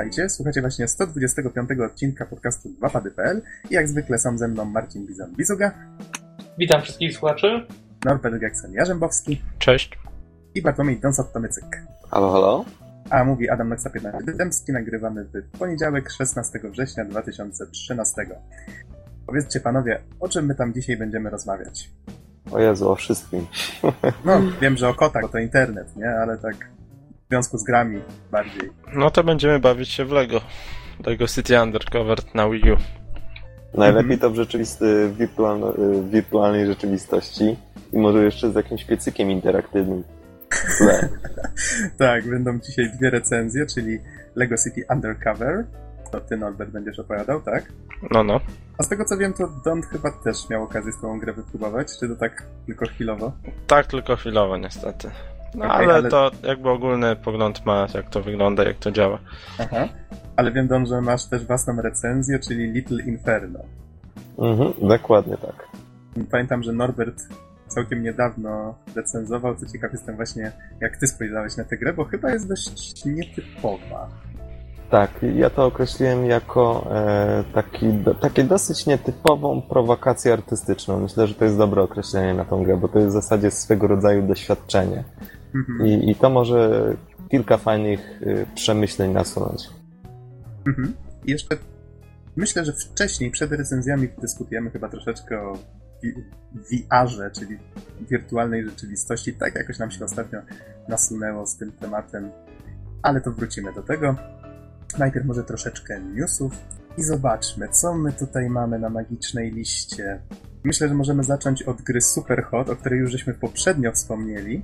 Witajcie, słuchacie właśnie 125 odcinka podcastu 2pady.pl i jak zwykle są ze mną Marcin Bizon-Bizuga, Witam wszystkich słuchaczy. Norbert Geksen-Jarzębowski Cześć. i Bartłomiej Donsot-Tomycyk. Halo, halo? A mówi Adam Noxa 15 Dębski, nagrywamy w poniedziałek 16 września 2013. Powiedzcie panowie, o czym my tam dzisiaj będziemy rozmawiać? O Jezu, o wszystkim. No, wiem, że o kotach, bo to internet, nie? Ale tak w związku z grami bardziej. No to będziemy bawić się w Lego. Lego City Undercover na Wii U. Najlepiej to w, rzeczywisty, w, wirtualno, w wirtualnej rzeczywistości i może jeszcze z jakimś piecykiem interaktywnym. Tak, będą dzisiaj dwie recenzje, czyli Lego City Undercover. To ty, Norbert, będziesz opowiadał, tak? No, no. A z tego co wiem, to Don chyba też miał okazję z tą grę wypróbować, czy to tak tylko chwilowo? Tak, tylko chwilowo niestety. No Okej, ale, ale- to jakby ogólny pogląd ma, jak to wygląda, jak to działa. Aha. Ale wiem, Don, że masz też własną recenzję, czyli Little Inferno. Mhm, dokładnie tak. Pamiętam, że Norbert całkiem niedawno recenzował, co ciekaw jestem właśnie, jak ty spojrzałeś na tę grę, bo chyba jest dość nietypowa. Tak, ja to określiłem jako e, taki, do, takie dosyć nietypową prowokację artystyczną. Myślę, że to jest dobre określenie na tą grę, bo to jest w zasadzie swego rodzaju doświadczenie. Mhm. I, i to może kilka fajnych y, przemyśleń nasunąć. Mhm. I jeszcze myślę, że wcześniej, przed recenzjami, dyskutujemy chyba troszeczkę o VR-ze, czyli wirtualnej rzeczywistości. Tak jakoś nam się ostatnio nasunęło z tym tematem, ale to wrócimy do tego. Najpierw może troszeczkę newsów i zobaczmy, co my tutaj mamy na magicznej liście. Myślę, że możemy zacząć od gry Superhot, o której już żeśmy poprzednio wspomnieli,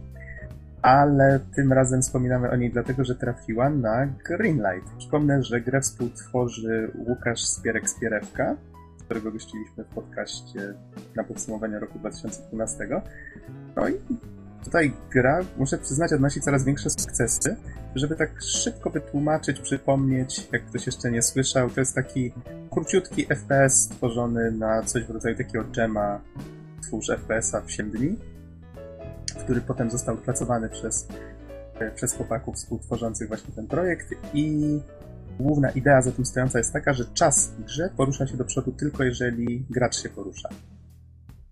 ale tym razem wspominamy o niej dlatego, że trafiła na Greenlight. Przypomnę, że grę współtworzy Łukasz Spierek-Spierewka, którego gościliśmy w podcaście na podsumowanie roku 2012. No i tutaj gra, muszę przyznać, odnosi coraz większe sukcesy. Żeby tak szybko wytłumaczyć, przypomnieć, jak ktoś jeszcze nie słyszał, to jest taki króciutki FPS stworzony na coś w rodzaju takiego dżema twórz FPS-a w 7 dni który potem został opracowany przez, e, przez chłopaków współtworzących właśnie ten projekt i główna idea za tym stojąca jest taka, że czas w grze porusza się do przodu tylko jeżeli gracz się porusza.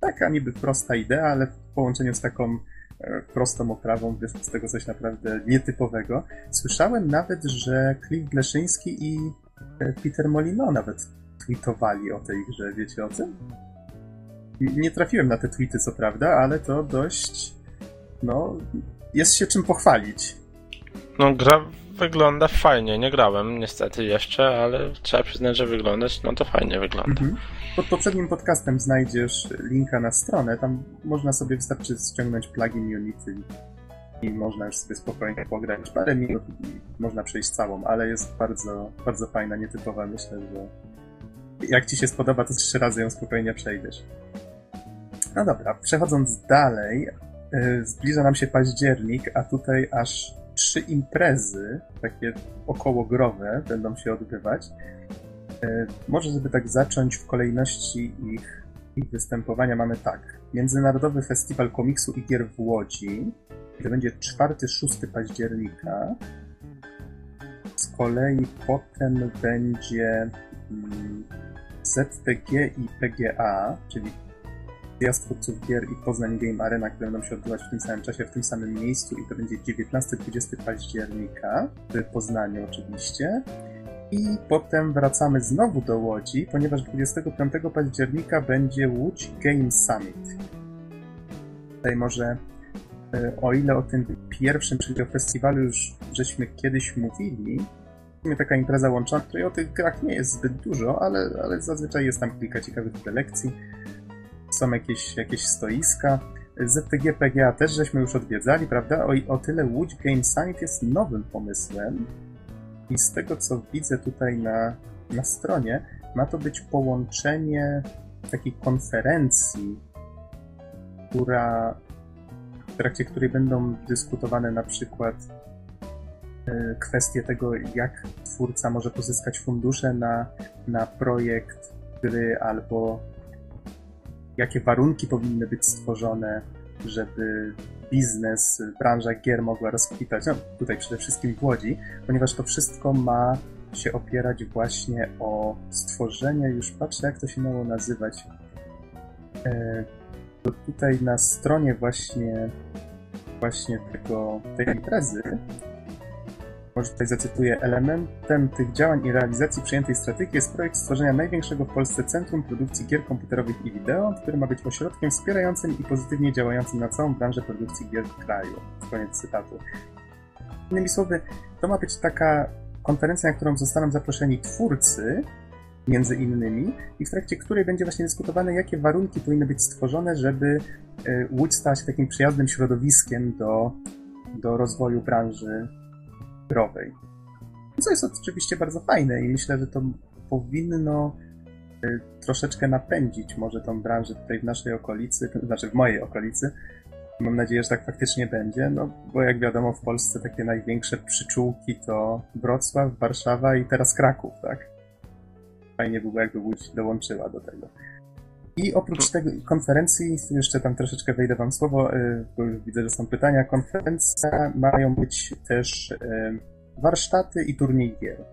Taka niby prosta idea, ale w połączeniu z taką e, prostą oprawą wyszło z tego coś naprawdę nietypowego. Słyszałem nawet, że Cliff Bleszyński i e, Peter Molino nawet tweetowali o tej grze, wiecie o tym? Nie trafiłem na te tweety, co prawda, ale to dość no, jest się czym pochwalić. No gra wygląda fajnie, nie grałem niestety jeszcze, ale trzeba przyznać, że wyglądać, no to fajnie wygląda. Mhm. Pod poprzednim podcastem znajdziesz linka na stronę, tam można sobie wystarczy ściągnąć plugin Unity i można już sobie spokojnie pograć parę minut i można przejść całą, ale jest bardzo, bardzo fajna, nietypowa. Myślę, że jak ci się spodoba, to trzy razy ją spokojnie przejdziesz. No dobra, przechodząc dalej, zbliża nam się październik, a tutaj aż trzy imprezy, takie okołogrowe, będą się odbywać. E, Może, żeby tak zacząć w kolejności ich, ich występowania, mamy tak. Międzynarodowy Festiwal Komiksu i Gier w Łodzi. To będzie 4-6 października. Z kolei potem będzie mm, ZTG i PGA, czyli Zjazd Twórców Gier i Poznań Game Arena, które będą się odbywać w tym samym czasie, w tym samym miejscu i to będzie 19-20 października w Poznaniu oczywiście. I potem wracamy znowu do Łodzi, ponieważ 25 października będzie Łódź Game Summit. Tutaj może, e, o ile o tym pierwszym, czyli o festiwalu już żeśmy kiedyś mówili, sumie taka impreza łączona, której o tych grach nie jest zbyt dużo, ale, ale zazwyczaj jest tam kilka ciekawych prelekcji. Są jakieś, jakieś stoiska. ZTG PGA też żeśmy już odwiedzali, prawda? O, o tyle Łódź Game Summit jest nowym pomysłem, i z tego, co widzę tutaj na, na stronie, ma to być połączenie takiej konferencji, która, w trakcie której będą dyskutowane na przykład e, kwestie tego, jak twórca może pozyskać fundusze na, na projekt gry, albo jakie warunki powinny być stworzone, żeby biznes, branża gier mogła rozkwitać. No, tutaj przede wszystkim w Łodzi, ponieważ to wszystko ma się opierać właśnie o stworzenie, już patrzę jak to się miało nazywać. E, to tutaj na stronie właśnie właśnie tego, tej imprezy może tutaj zacytuję, elementem tych działań i realizacji przyjętej strategii jest projekt stworzenia największego w Polsce centrum produkcji gier komputerowych i wideo, który ma być ośrodkiem wspierającym i pozytywnie działającym na całą branżę produkcji gier w kraju. Koniec cytatu. Innymi słowy, to ma być taka konferencja, na którą zostaną zaproszeni twórcy, między innymi, i w trakcie której będzie właśnie dyskutowane, jakie warunki powinny być stworzone, żeby e, Łódź stała się takim przyjaznym środowiskiem do, do rozwoju branży growej. Co jest oczywiście bardzo fajne i myślę, że to powinno y, troszeczkę napędzić może tą branżę tutaj w naszej okolicy, znaczy w mojej okolicy. Mam nadzieję, że tak faktycznie będzie, no bo jak wiadomo w Polsce takie największe przyczółki to Wrocław, Warszawa i teraz Kraków, tak? Fajnie by było, jakby Łódź dołączyła do tego. I oprócz tego konferencji, jeszcze tam troszeczkę wejdę wam słowo, y, bo już widzę, że są pytania. Konferencja mają być też y, warsztaty i turniej gier.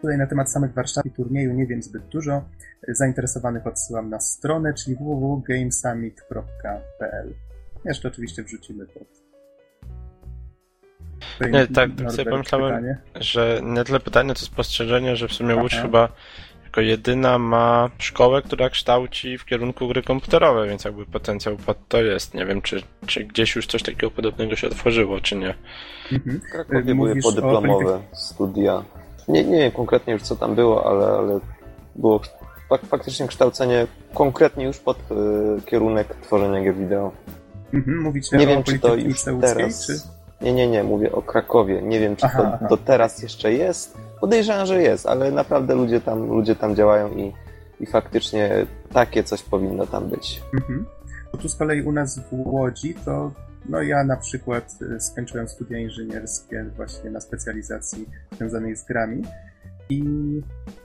Tutaj na temat samych warsztatów i turnieju nie wiem zbyt dużo. Zainteresowanych odsyłam na stronę, czyli www.gamesummit.pl. Jeszcze oczywiście wrzucimy pod. Nie, tak, tak sobie pomyślałem, pytanie. że nie tyle pytanie, to spostrzeżenie, że w sumie Łódź chyba jako jedyna ma szkołę, która kształci w kierunku gry komputerowe, więc jakby potencjał pod to jest. Nie wiem, czy, czy gdzieś już coś takiego podobnego się otworzyło, czy nie. Mhm. W Krakowie były podyplomowe studia. Nie, nie wiem konkretnie już co tam było, ale, ale było faktycznie kształcenie konkretnie już pod y, kierunek tworzenia gier wideo. Mhm, mówicie nie wiem, czy to już teraz... Czy... Nie, nie, nie, mówię o Krakowie. Nie wiem, czy aha, to aha. do teraz jeszcze jest. Podejrzewam, że jest, ale naprawdę ludzie tam, ludzie tam działają i, i faktycznie takie coś powinno tam być. Mhm. Bo tu z kolei u nas w Łodzi to no ja na przykład y, skończyłem studia inżynierskie właśnie na specjalizacji związanej z grami i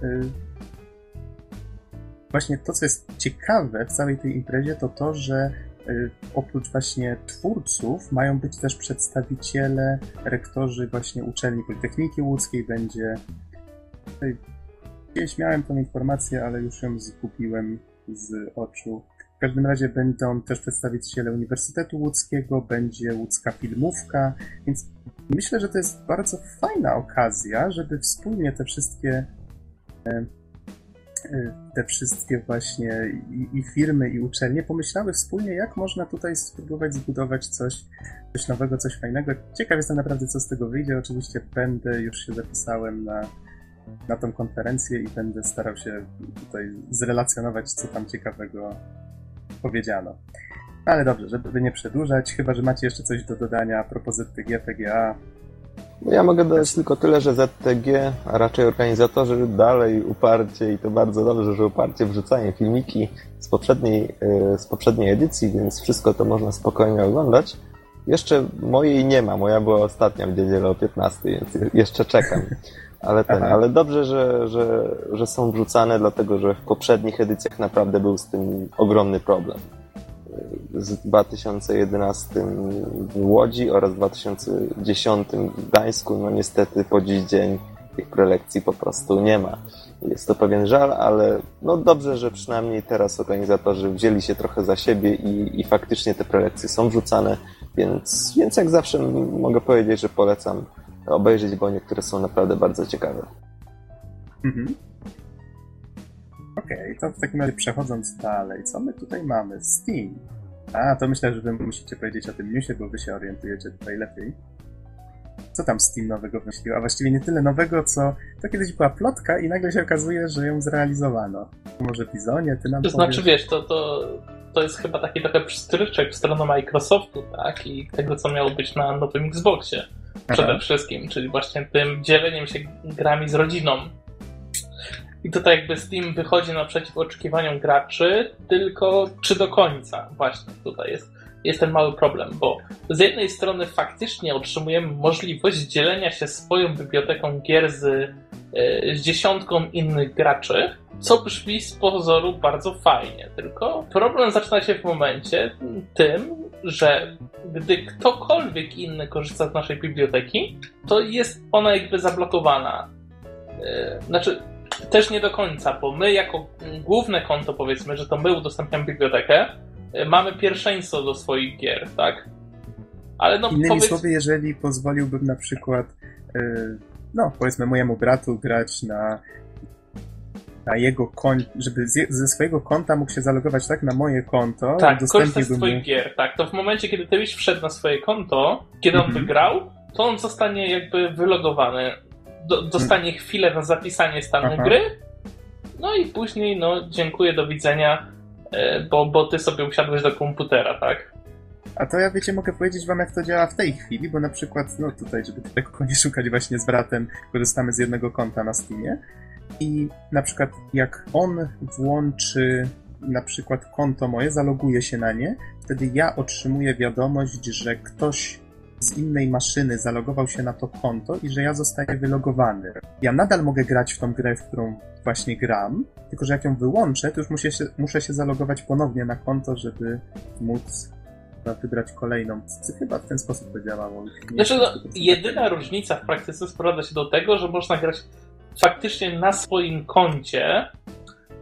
y, właśnie to, co jest ciekawe w całej tej imprezie, to to, że oprócz właśnie twórców mają być też przedstawiciele, rektorzy właśnie uczelni Politechniki Łódzkiej, będzie... Gdzieś miałem tą informację, ale już ją zgubiłem z oczu. W każdym razie będą też przedstawiciele Uniwersytetu Łódzkiego, będzie łódzka filmówka, więc myślę, że to jest bardzo fajna okazja, żeby wspólnie te wszystkie e, Y, te wszystkie właśnie i, i, firmy, i uczelnie pomyślały wspólnie, jak można tutaj spróbować zbudować coś, coś nowego, coś fajnego. Ciekaw jestem naprawdę, co z tego wyjdzie. Oczywiście będę, już się zapisałem na, na tą konferencję i będę starał się tutaj zrelacjonować, co tam ciekawego powiedziano. Ale dobrze, żeby nie przedłużać, chyba, że macie jeszcze coś do dodania a propos ZTG, PGA, ja mogę dodać tylko tyle, że ZTG, a raczej organizatorzy dalej uparcie i to bardzo dobrze, że uparcie wrzucają filmiki z poprzedniej, e, z poprzedniej edycji, więc wszystko to można spokojnie oglądać. Jeszcze mojej nie ma, moja była ostatnia w niedzielę o 15, więc jeszcze czekam. Ale ten, ale dobrze, że, że, że są wrzucane, dlatego że w poprzednich edycjach naprawdę był z tym ogromny problem z 2011 w Łodzi oraz 2010 w Gdańsku. No niestety po dziś dzień tych prelekcji po prostu nie ma. Jest to pewien żal, ale no dobrze, że przynajmniej teraz organizatorzy wzięli się trochę za siebie i, i faktycznie te prelekcje są wrzucane, więc, więc jak zawsze mogę powiedzieć, że polecam obejrzeć, bo niektóre są naprawdę bardzo ciekawe. Mhm. Okej, okay, to w takim razie przechodząc dalej, co my tutaj mamy? Steam. A, to myślę, że wy musicie powiedzieć o tym newsie, bo wy się orientujecie tutaj lepiej. Co tam Steam nowego wymyślił? A właściwie nie tyle nowego, co to kiedyś była plotka i nagle się okazuje, że ją zrealizowano. Może Bizonie, ty nam To znaczy, wiesz, to, to, to jest chyba taki trochę pstryczek w stronę Microsoftu, tak? I tego, co miało być na nowym Xboxie. Przede Aha. wszystkim, czyli właśnie tym dzieleniem się grami z rodziną i tutaj jakby Steam wychodzi naprzeciw oczekiwaniom graczy, tylko czy do końca? Właśnie tutaj jest, jest ten mały problem, bo z jednej strony faktycznie otrzymujemy możliwość dzielenia się swoją biblioteką gier z, e, z dziesiątką innych graczy, co brzmi z pozoru bardzo fajnie. Tylko problem zaczyna się w momencie tym, że gdy ktokolwiek inny korzysta z naszej biblioteki, to jest ona jakby zablokowana Yy, znaczy, też nie do końca, bo my jako główne konto, powiedzmy, że to my udostępniamy bibliotekę, yy, mamy pierwszeństwo do swoich gier, tak? Ale no, Innymi powiedz... słowy, jeżeli pozwoliłbym na przykład, yy, no powiedzmy mojemu bratu grać na na jego konto, żeby ze swojego konta mógł się zalogować tak na moje konto. Tak, korzystać z twoich mu... gier, tak. To w momencie, kiedy ty byś wszedł na swoje konto, kiedy on mhm. wygrał, to on zostanie jakby wylogowany. Do, dostanie chwilę na zapisanie stanu Aha. gry, no i później, no, dziękuję, do widzenia, e, bo, bo ty sobie usiadłeś do komputera, tak? A to ja wiecie, mogę powiedzieć wam, jak to działa w tej chwili, bo na przykład, no tutaj, żeby tego nie szukać właśnie z bratem, korzystamy z jednego konta na Steamie. I na przykład jak on włączy na przykład konto moje, zaloguje się na nie, wtedy ja otrzymuję wiadomość, że ktoś z innej maszyny zalogował się na to konto i że ja zostaję wylogowany. Ja nadal mogę grać w tą grę, w którą właśnie gram, tylko że jak ją wyłączę, to już muszę się, muszę się zalogować ponownie na konto, żeby móc wybrać kolejną. Chyba w ten sposób to działało. Znaczy, no, jedyna różnica w praktyce sprowadza się do tego, że można grać faktycznie na swoim koncie,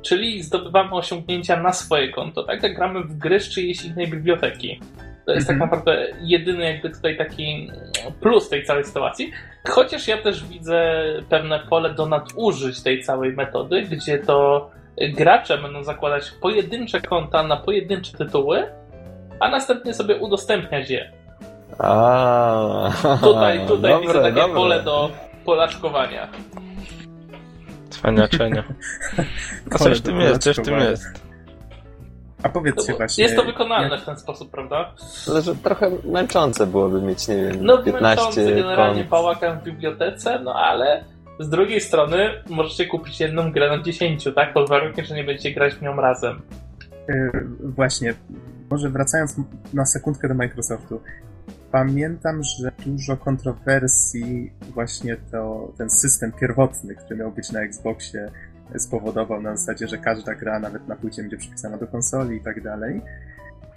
czyli zdobywamy osiągnięcia na swoje konto, tak jak gramy w gry z czyjejś innej biblioteki. To jest tak mhm. naprawdę jedyny jakby tutaj taki plus tej całej sytuacji. Chociaż ja też widzę pewne pole do nadużyć tej całej metody, gdzie to gracze będą zakładać pojedyncze konta na pojedyncze tytuły, a następnie sobie udostępniać je. A, tutaj tutaj dobre, widzę takie dobre. pole do polaczkowania. Cwaniaczenia. Coś w tym jest, coś w tym jest. A powiedzcie no, właśnie... Jest to wykonalne w ten sposób, prawda? Ale że trochę męczące byłoby mieć, nie wiem, no, 15 męczące generalnie bałagan w bibliotece, no ale z drugiej strony możecie kupić jedną grę na 10, tak? Pod warunkiem, że nie będziecie grać w nią razem. Yy, właśnie, może wracając na sekundkę do Microsoftu. Pamiętam, że dużo kontrowersji właśnie to, ten system pierwotny, który miał być na Xboxie, spowodował na zasadzie, że każda gra, nawet na płycie, będzie przypisana do konsoli i tak dalej.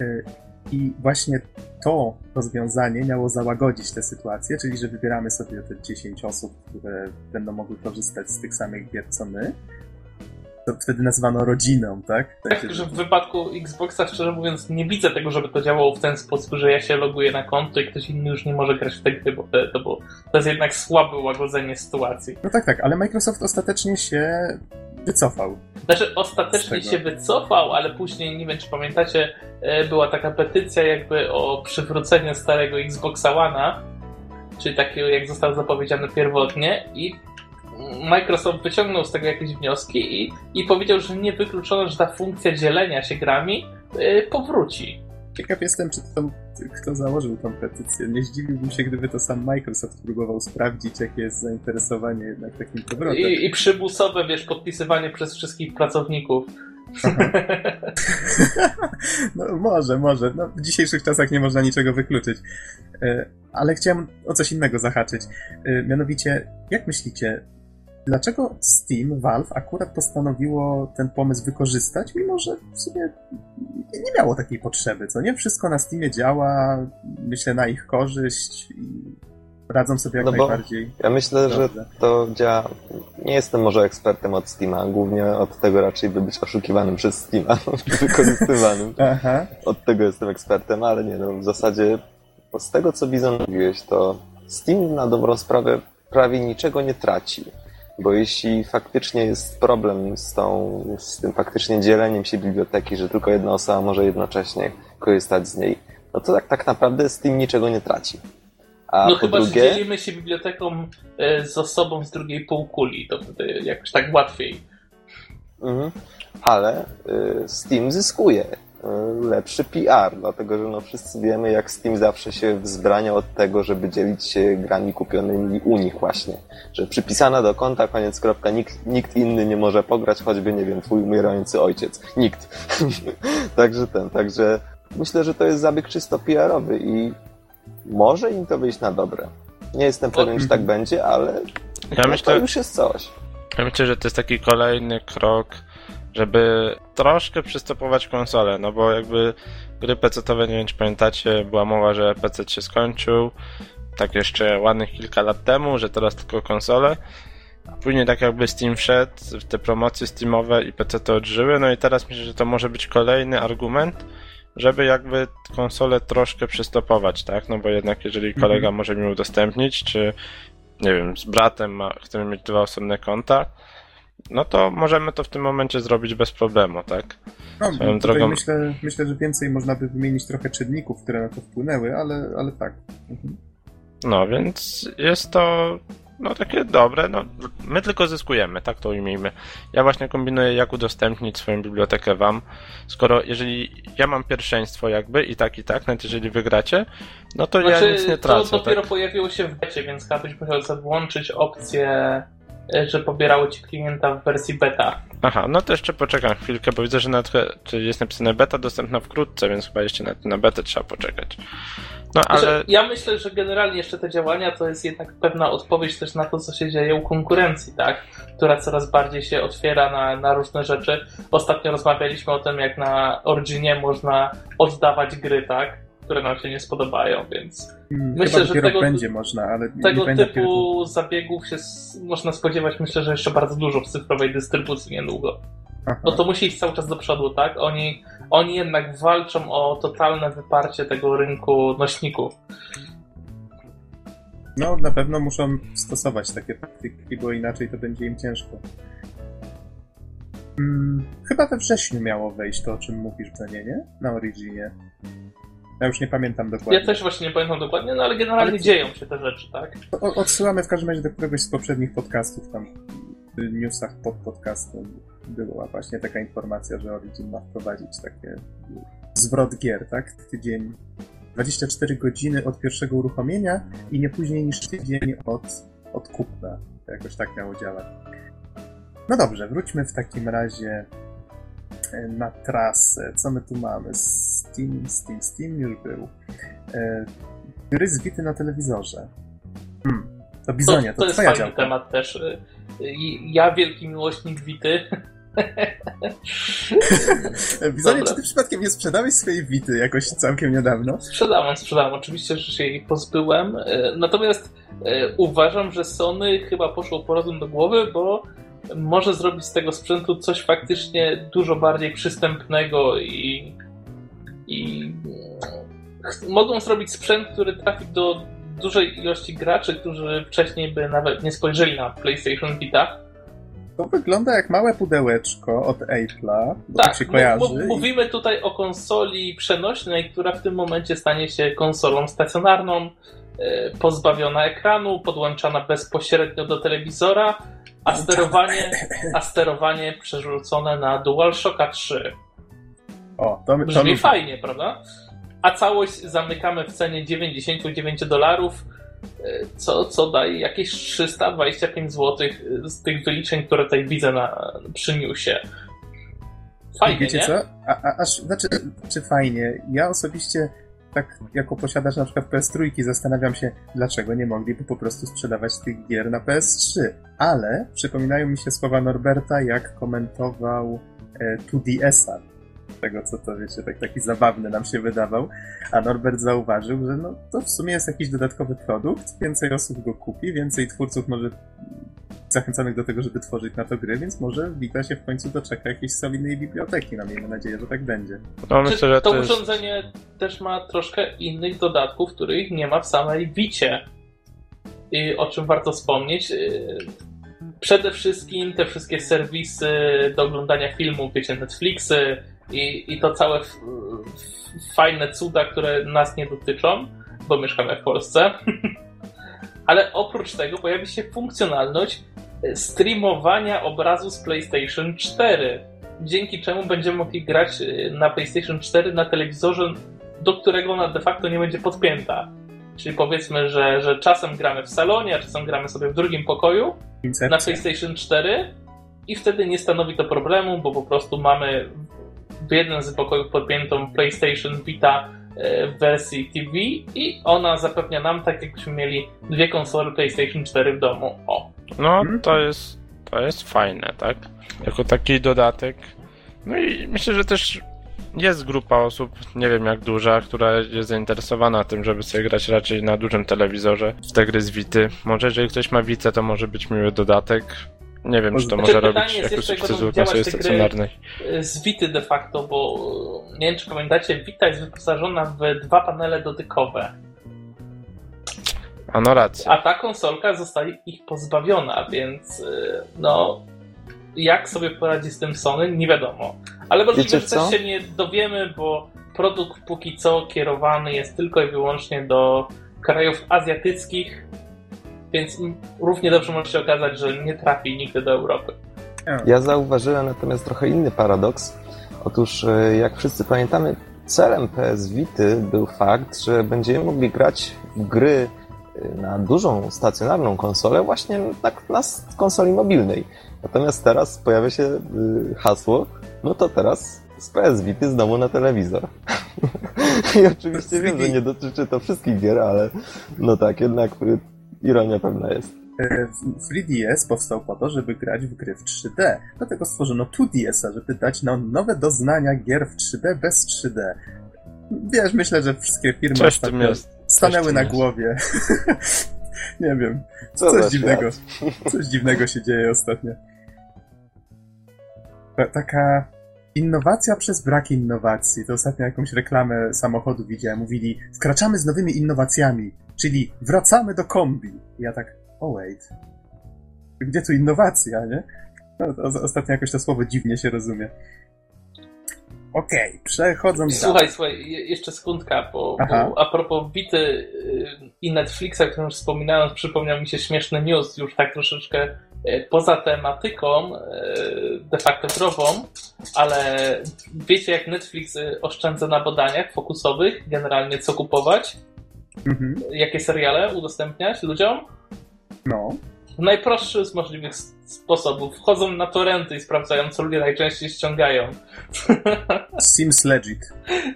Y, I właśnie to rozwiązanie miało załagodzić tę sytuację, czyli że wybieramy sobie te 10 osób, które będą mogły korzystać z tych samych gier co my, to wtedy nazywano rodziną, tak? Tak, że w wypadku Xboxa, szczerze mówiąc, nie widzę tego, żeby to działało w ten sposób, że ja się loguję na konto i ktoś inny już nie może grać w te gry, bo to, bo to jest jednak słabe łagodzenie sytuacji. No tak, tak, ale Microsoft ostatecznie się wycofał. Znaczy, ostatecznie się wycofał, ale później, nie wiem czy pamiętacie, e, była taka petycja jakby o przywrócenie starego Xboxa One'a, czyli takiego jak został zapowiedziany pierwotnie i Microsoft wyciągnął z tego jakieś wnioski i, i powiedział, że nie wykluczono, że ta funkcja dzielenia się grami yy, powróci. Ciekaw jestem, czy to, kto założył tą petycję. Nie zdziwiłbym się, gdyby to sam Microsoft próbował sprawdzić, jakie jest zainteresowanie jednak takim powrotem. I, i przymusowe, wiesz, podpisywanie przez wszystkich pracowników. no może, może. No, w dzisiejszych czasach nie można niczego wykluczyć. E, ale chciałem o coś innego zahaczyć. E, mianowicie, jak myślicie, dlaczego Steam, Valve akurat postanowiło ten pomysł wykorzystać, mimo że w sumie nie miało takiej potrzeby, co nie? Wszystko na Steamie działa, myślę, na ich korzyść i radzą sobie jak no najbardziej. Ja myślę, dobrze. że to działa. Nie jestem może ekspertem od Steama, głównie od tego raczej by być oszukiwanym przez Steama, wykorzystywanym. Aha. Od tego jestem ekspertem, ale nie, no w zasadzie z tego co Bizon mówiłeś, to Steam na dobrą sprawę prawie niczego nie traci. Bo jeśli faktycznie jest problem z, tą, z tym faktycznie dzieleniem się biblioteki, że tylko jedna osoba może jednocześnie korzystać z niej, no to tak, tak naprawdę Steam niczego nie traci. A no chyba, drugie... że dzielimy się biblioteką e, z osobą z drugiej półkuli, to wtedy jakoś tak łatwiej. Mhm. Ale y, Steam zyskuje lepszy PR, dlatego że no wszyscy wiemy, jak Steam zawsze się wzbrania od tego, żeby dzielić się grami kupionymi u nich właśnie. Że przypisana do konta, koniec kropka, nikt, nikt inny nie może pograć, choćby, nie wiem, twój umierający ojciec. Nikt. także ten, także myślę, że to jest zabieg czysto PR-owy i może im to wyjść na dobre. Nie jestem pewien, czy tak będzie, ale ja myślę, to już jest coś. Ja myślę, że to jest taki kolejny krok, żeby troszkę przystopować konsolę, no bo jakby gry PC-owe, nie wiem czy pamiętacie, była mowa, że PC się skończył, tak jeszcze ładnych kilka lat temu, że teraz tylko konsole. Później tak jakby Steam wszedł, te promocje Steamowe i PC to odżyły, no i teraz myślę, że to może być kolejny argument, żeby jakby konsolę troszkę przystopować, tak? No bo jednak jeżeli mhm. kolega mhm. może mi udostępnić, czy nie wiem, z bratem ma, chcemy mieć dwa osobne konta, no to możemy to w tym momencie zrobić bez problemu, tak? No, Swoją drogą... myślę, myślę, że więcej można by wymienić trochę czynników, które na to wpłynęły, ale, ale tak. Mhm. No, więc jest to no takie dobre, no my tylko zyskujemy, tak to ujmijmy. Ja właśnie kombinuję, jak udostępnić swoją bibliotekę wam, skoro jeżeli ja mam pierwszeństwo jakby i tak i tak, nawet jeżeli wygracie, no to znaczy, ja nic nie tracę. To dopiero tak? pojawiło się w becie, więc chyba byś musiał włączyć opcję, że pobierało ci klienta w wersji beta. Aha, no to jeszcze poczekam chwilkę, bo widzę, że na czy jest napisane beta dostępna wkrótce, więc chyba jeszcze na, na betę trzeba poczekać. No, ale... Ja myślę, że generalnie jeszcze te działania to jest jednak pewna odpowiedź też na to, co się dzieje u konkurencji, tak? Która coraz bardziej się otwiera na, na różne rzeczy. Ostatnio rozmawialiśmy o tym, jak na Originie można oddawać gry, tak? Które nam się nie spodobają, więc hmm, myślę, że tego, będzie można, ale tego typu zabiegów się można spodziewać, myślę, że jeszcze bardzo dużo w cyfrowej dystrybucji niedługo. Aha. No to musi iść cały czas do przodu, tak? Oni, oni jednak walczą o totalne wyparcie tego rynku nośników. No, na pewno muszą stosować takie praktyki, bo inaczej to będzie im ciężko. Hmm, chyba we wrześniu miało wejść to, o czym mówisz, Bzenie, nie? Na Originie. Ja już nie pamiętam dokładnie. Ja też właśnie nie pamiętam dokładnie, no ale generalnie ale... dzieją się te rzeczy, tak? O, odsyłamy w każdym razie do któregoś z poprzednich podcastów, tam w newsach pod podcastem była właśnie taka informacja, że Origin ma wprowadzić takie zwrot gier, tak? Tydzień, 24 godziny od pierwszego uruchomienia i nie później niż tydzień od, od kupna. To jakoś tak miało działać. No dobrze, wróćmy w takim razie na trasę. Co my tu mamy? Steam, Steam, Steam już był. E, gry z na telewizorze. Hmm. To Bizonia, to, to, to jest fajny działka. temat też. E, ja wielki miłośnik Wity. Bizonie, czy ty przypadkiem nie sprzedałeś swojej Wity jakoś całkiem niedawno? Sprzedałem, sprzedałem. Oczywiście, że się jej pozbyłem. E, natomiast e, uważam, że Sony chyba poszło po rozum do głowy, bo może zrobić z tego sprzętu coś faktycznie dużo bardziej przystępnego i, i mogą zrobić sprzęt, który trafi do dużej ilości graczy, którzy wcześniej by nawet nie spojrzeli na PlayStation Vita to wygląda jak małe pudełeczko od Apple'a, tak, się kojarzy. mówimy tutaj o konsoli przenośnej, która w tym momencie stanie się konsolą stacjonarną, pozbawiona ekranu, podłączana bezpośrednio do telewizora, a sterowanie, a sterowanie przerzucone na DualShocka 3. O, to, to Brzmi fajnie, prawda? A całość zamykamy w cenie 99 dolarów co, co daje jakieś 325 zł z tych wyliczeń, które tutaj widzę na, przy newsie. Fajnie, Wiecie nie? co? A, a, aż, znaczy, czy fajnie? Ja osobiście tak jako posiadacz na przykład PS3 zastanawiam się, dlaczego nie mogliby po prostu sprzedawać tych gier na PS3. Ale przypominają mi się słowa Norberta, jak komentował e, 2DS-a tego, co to wiecie, tak, taki zabawny nam się wydawał. A Norbert zauważył, że no, to w sumie jest jakiś dodatkowy produkt, więcej osób go kupi, więcej twórców może zachęcanych do tego, żeby tworzyć na to gry, więc może Vita się w końcu doczeka jakiejś solidnej biblioteki. No miejmy nadzieję, że tak będzie. No, myślę, że to, to jest... urządzenie też ma troszkę innych dodatków, których nie ma w samej Vicie. I o czym warto wspomnieć, y, przede wszystkim te wszystkie serwisy do oglądania filmów, wiecie, Netflixy, i, i to całe fajne cuda, które nas nie dotyczą, bo mieszkamy w Polsce. Ale oprócz tego pojawi się funkcjonalność e, streamowania obrazu z PlayStation 4, dzięki czemu będziemy mogli grać e, na PlayStation 4 na telewizorze, do którego ona de facto nie będzie podpięta. Czyli powiedzmy, że, że czasem gramy w salonie, a czasem gramy sobie w drugim pokoju Incepcja. na PlayStation 4 i wtedy nie stanowi to problemu, bo po prostu mamy w jednym z pokojów podpiętą PlayStation Vita e, w wersji TV i ona zapewnia nam tak, jakbyśmy mieli dwie konsole PlayStation 4 w domu. O. No, to jest, to jest fajne, tak? Jako taki dodatek. No i myślę, że też jest grupa osób, nie wiem jak duża, która jest zainteresowana tym, żeby sobie grać raczej na dużym telewizorze w te gry z Wity. Może jeżeli ktoś ma Witę, to może być miły dodatek. Nie wiem, czy to może robić w konsoli stacjonarnej. Z Vity de facto, bo nie wiem, czy pamiętacie, Vita jest wyposażona w dwa panele dotykowe. A no racja. A ta konsolka zostaje ich pozbawiona, więc y, no jak sobie poradzi z tym Sony, nie wiadomo. Ale możliwe, że też się nie dowiemy, bo produkt póki co kierowany jest tylko i wyłącznie do krajów azjatyckich, więc równie dobrze może się okazać, że nie trafi nigdy do Europy. Ja zauważyłem natomiast trochę inny paradoks. Otóż, e, jak wszyscy pamiętamy, celem PS Vity był fakt, że będziemy mogli grać w gry e, na dużą stacjonarną konsolę właśnie na, na konsoli mobilnej. Natomiast teraz pojawia się y, hasło, no to teraz z PS Vity znowu na telewizor. I oczywiście wiem, że nie dotyczy to wszystkich gier, ale no tak, jednak ironia pewna jest. 3DS e, powstał po to, żeby grać w gry w 3D. Dlatego stworzono 2DS-a, żeby dać nam nowe doznania gier w 3D bez 3D. Wiesz, myślę, że wszystkie firmy Coś ostatnio stanęły na jest. głowie. nie wiem. Co coś dziwnego. Coś dziwnego się dzieje ostatnio taka innowacja przez brak innowacji. To ostatnio jakąś reklamę samochodu widziałem. Mówili, wkraczamy z nowymi innowacjami, czyli wracamy do kombi. I ja tak, oh wait. Gdzie tu innowacja, nie? No, ostatnio jakoś to słowo dziwnie się rozumie. Okej, okay, przechodząc Słuchaj, dalej. słuchaj, jeszcze sekundka, bo, bo a propos Bity y, i Netflixa, o którym już wspominałem, przypomniał mi się śmieszny news, już tak troszeczkę E, poza tematyką e, de facto grową, ale wiecie jak Netflix oszczędza na badaniach fokusowych, generalnie co kupować, mhm. jakie seriale udostępniać ludziom? No. W najprostszy z możliwych sposobów. Wchodzą na torrenty i sprawdzają, co ludzie najczęściej ściągają. Seems legit.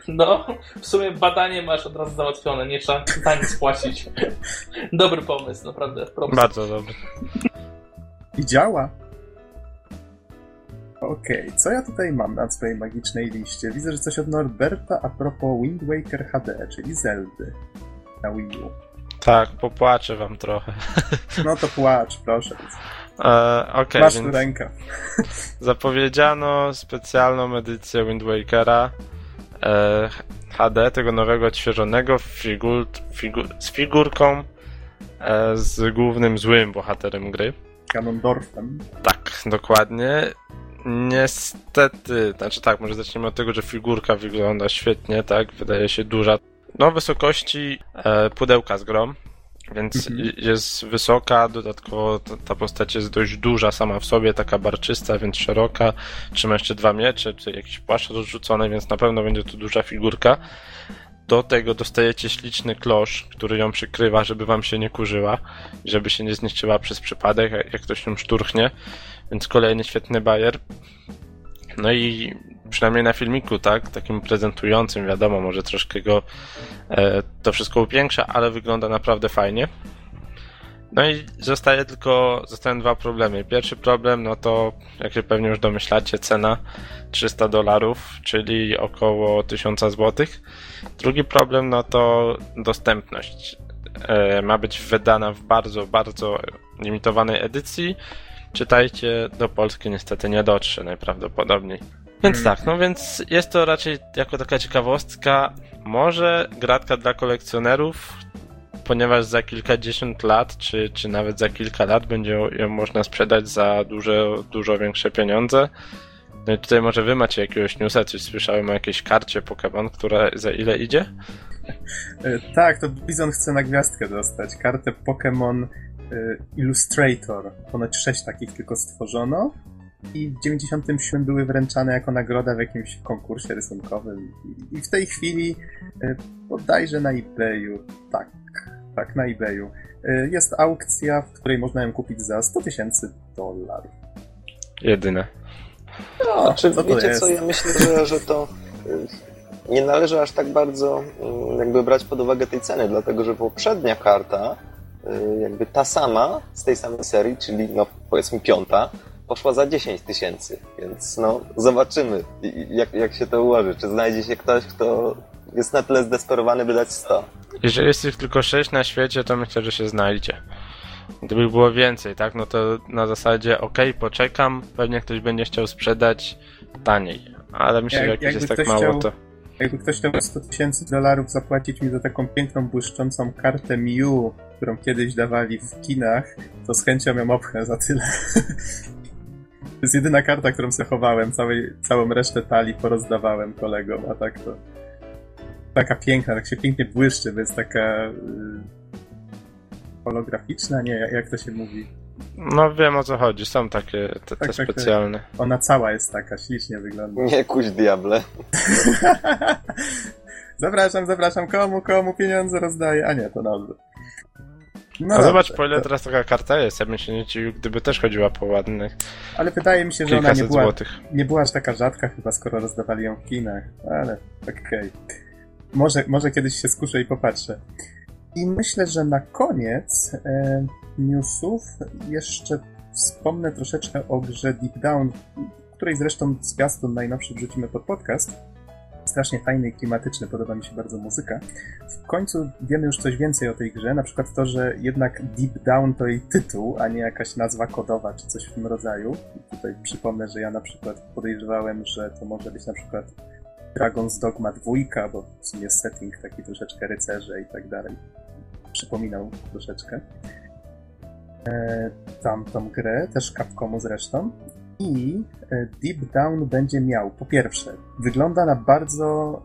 No, w sumie badanie masz od razu załatwione, nie trzeba za nic płacić. Dobry pomysł, naprawdę. Bardzo dobry. I działa. Okej, okay, co ja tutaj mam na swojej magicznej liście? Widzę, że coś od Norberta a propos Wind Waker HD, czyli Zeldy na Wii U. Tak, popłaczę wam trochę. No to płacz, proszę. E, okay, Masz tu rękę. Zapowiedziano specjalną edycję Wind Wakera e, HD, tego nowego, odświeżonego figur, figur, z figurką e, z głównym złym bohaterem gry. Ganondorfem. Tak, dokładnie. Niestety, znaczy tak, może zaczniemy od tego, że figurka wygląda świetnie, tak, wydaje się duża. No, wysokości e, pudełka z grom, więc mhm. jest wysoka, dodatkowo ta, ta, postać jest dość duża sama w sobie, taka barczysta, więc szeroka. Trzyma jeszcze dwa miecze, czy jakiś płaszcz rozrzucony, więc na pewno będzie to duża figurka. Do tego dostajecie śliczny klosz, który ją przykrywa, żeby wam się nie kurzyła, żeby się nie zniszczyła przez przypadek, jak ktoś ją szturchnie. Więc kolejny świetny bajer. No i przynajmniej na filmiku, tak, takim prezentującym, wiadomo, może troszkę go e, to wszystko upiększa, ale wygląda naprawdę fajnie. No i zostaje tylko, zostają dwa problemy. Pierwszy problem, no to, jak się pewnie już domyślacie, cena 300 dolarów, czyli około 1000 złotych. Drugi problem, no to dostępność. E, ma być wydana w bardzo, bardzo limitowanej edycji. Czytajcie, do Polski niestety nie dotrze najprawdopodobniej. Więc hmm. tak, no więc jest to raczej jako taka ciekawostka. Może gratka dla kolekcjonerów, ponieważ za kilkadziesiąt lat, czy, czy nawet za kilka lat będzie ją można sprzedać za dużo, dużo większe pieniądze. No i tutaj może wy macie jakiegoś newsa, coś słyszałem o jakiejś karcie Pokémon, która za ile idzie? E, tak, to Bizon chce na gwiazdkę dostać. Kartę Pokémon e, Illustrator. Ponoć sześć takich tylko stworzono. I w 97 były wręczane jako nagroda w jakimś konkursie rysunkowym. I w tej chwili e, bodajże na eBayu, tak, tak, na eBayu. Jest aukcja, w której można ją kupić za 100 tysięcy dolarów. Jedyne. No, znaczy, co wiecie jest? co, ja myślę, że, że to y, nie należy aż tak bardzo y, jakby brać pod uwagę tej ceny, dlatego że poprzednia karta, y, jakby ta sama z tej samej serii, czyli no powiedzmy piąta, poszła za 10 tysięcy, więc no zobaczymy, jak, jak się to ułoży. Czy znajdzie się ktoś, kto jest na tyle zdesperowany, by dać 100. Jeżeli jest ich tylko 6 na świecie, to myślę, że się znajdzie. Gdyby było więcej, tak, no to na zasadzie ok, poczekam, pewnie ktoś będzie chciał sprzedać taniej, ale myślę, jak, że jak jest tak mało, chciał, to... Jakby ktoś chciał 100 tysięcy dolarów zapłacić mi za taką piękną, błyszczącą kartę Miu, którą kiedyś dawali w kinach, to z chęcią ją obchę za tyle. to jest jedyna karta, którą zachowałem, całej, całą resztę talii porozdawałem kolegom, a tak to taka piękna, tak się pięknie błyszczy, bo jest taka... Yy holograficzna, nie, jak to się mówi? No wiem o co chodzi, są takie te, te tak, tak, tak. specjalne. Tak. Ona cała jest taka, ślicznie wygląda. Nie kuś diable. zapraszam, zapraszam, komu, komu pieniądze rozdaję, a nie, to dobrze. No A zobacz, po ile teraz taka karta jest. Ja bym się nie dziwił, gdyby też chodziła po ładnych. Ale wydaje mi się, że ona nie była, nie była aż taka rzadka, chyba skoro rozdawali ją w kinach. Ale okej. Okay. Może, może kiedyś się skuszę i popatrzę. I myślę, że na koniec e, newsów jeszcze wspomnę troszeczkę o grze Deep Down, której zresztą zwiastun najnowszy wrzucimy pod podcast. Strasznie fajny i klimatyczny, podoba mi się bardzo muzyka. W końcu wiemy już coś więcej o tej grze, na przykład to, że jednak Deep Down to jej tytuł, a nie jakaś nazwa kodowa czy coś w tym rodzaju. I tutaj przypomnę, że ja na przykład podejrzewałem, że to może być na przykład Dragon's Dogma 2, bo w sumie setting taki troszeczkę rycerze i tak dalej przypominał troszeczkę e, tamtą grę, też Capcomu zresztą. I e, Deep Down będzie miał, po pierwsze, wygląda na bardzo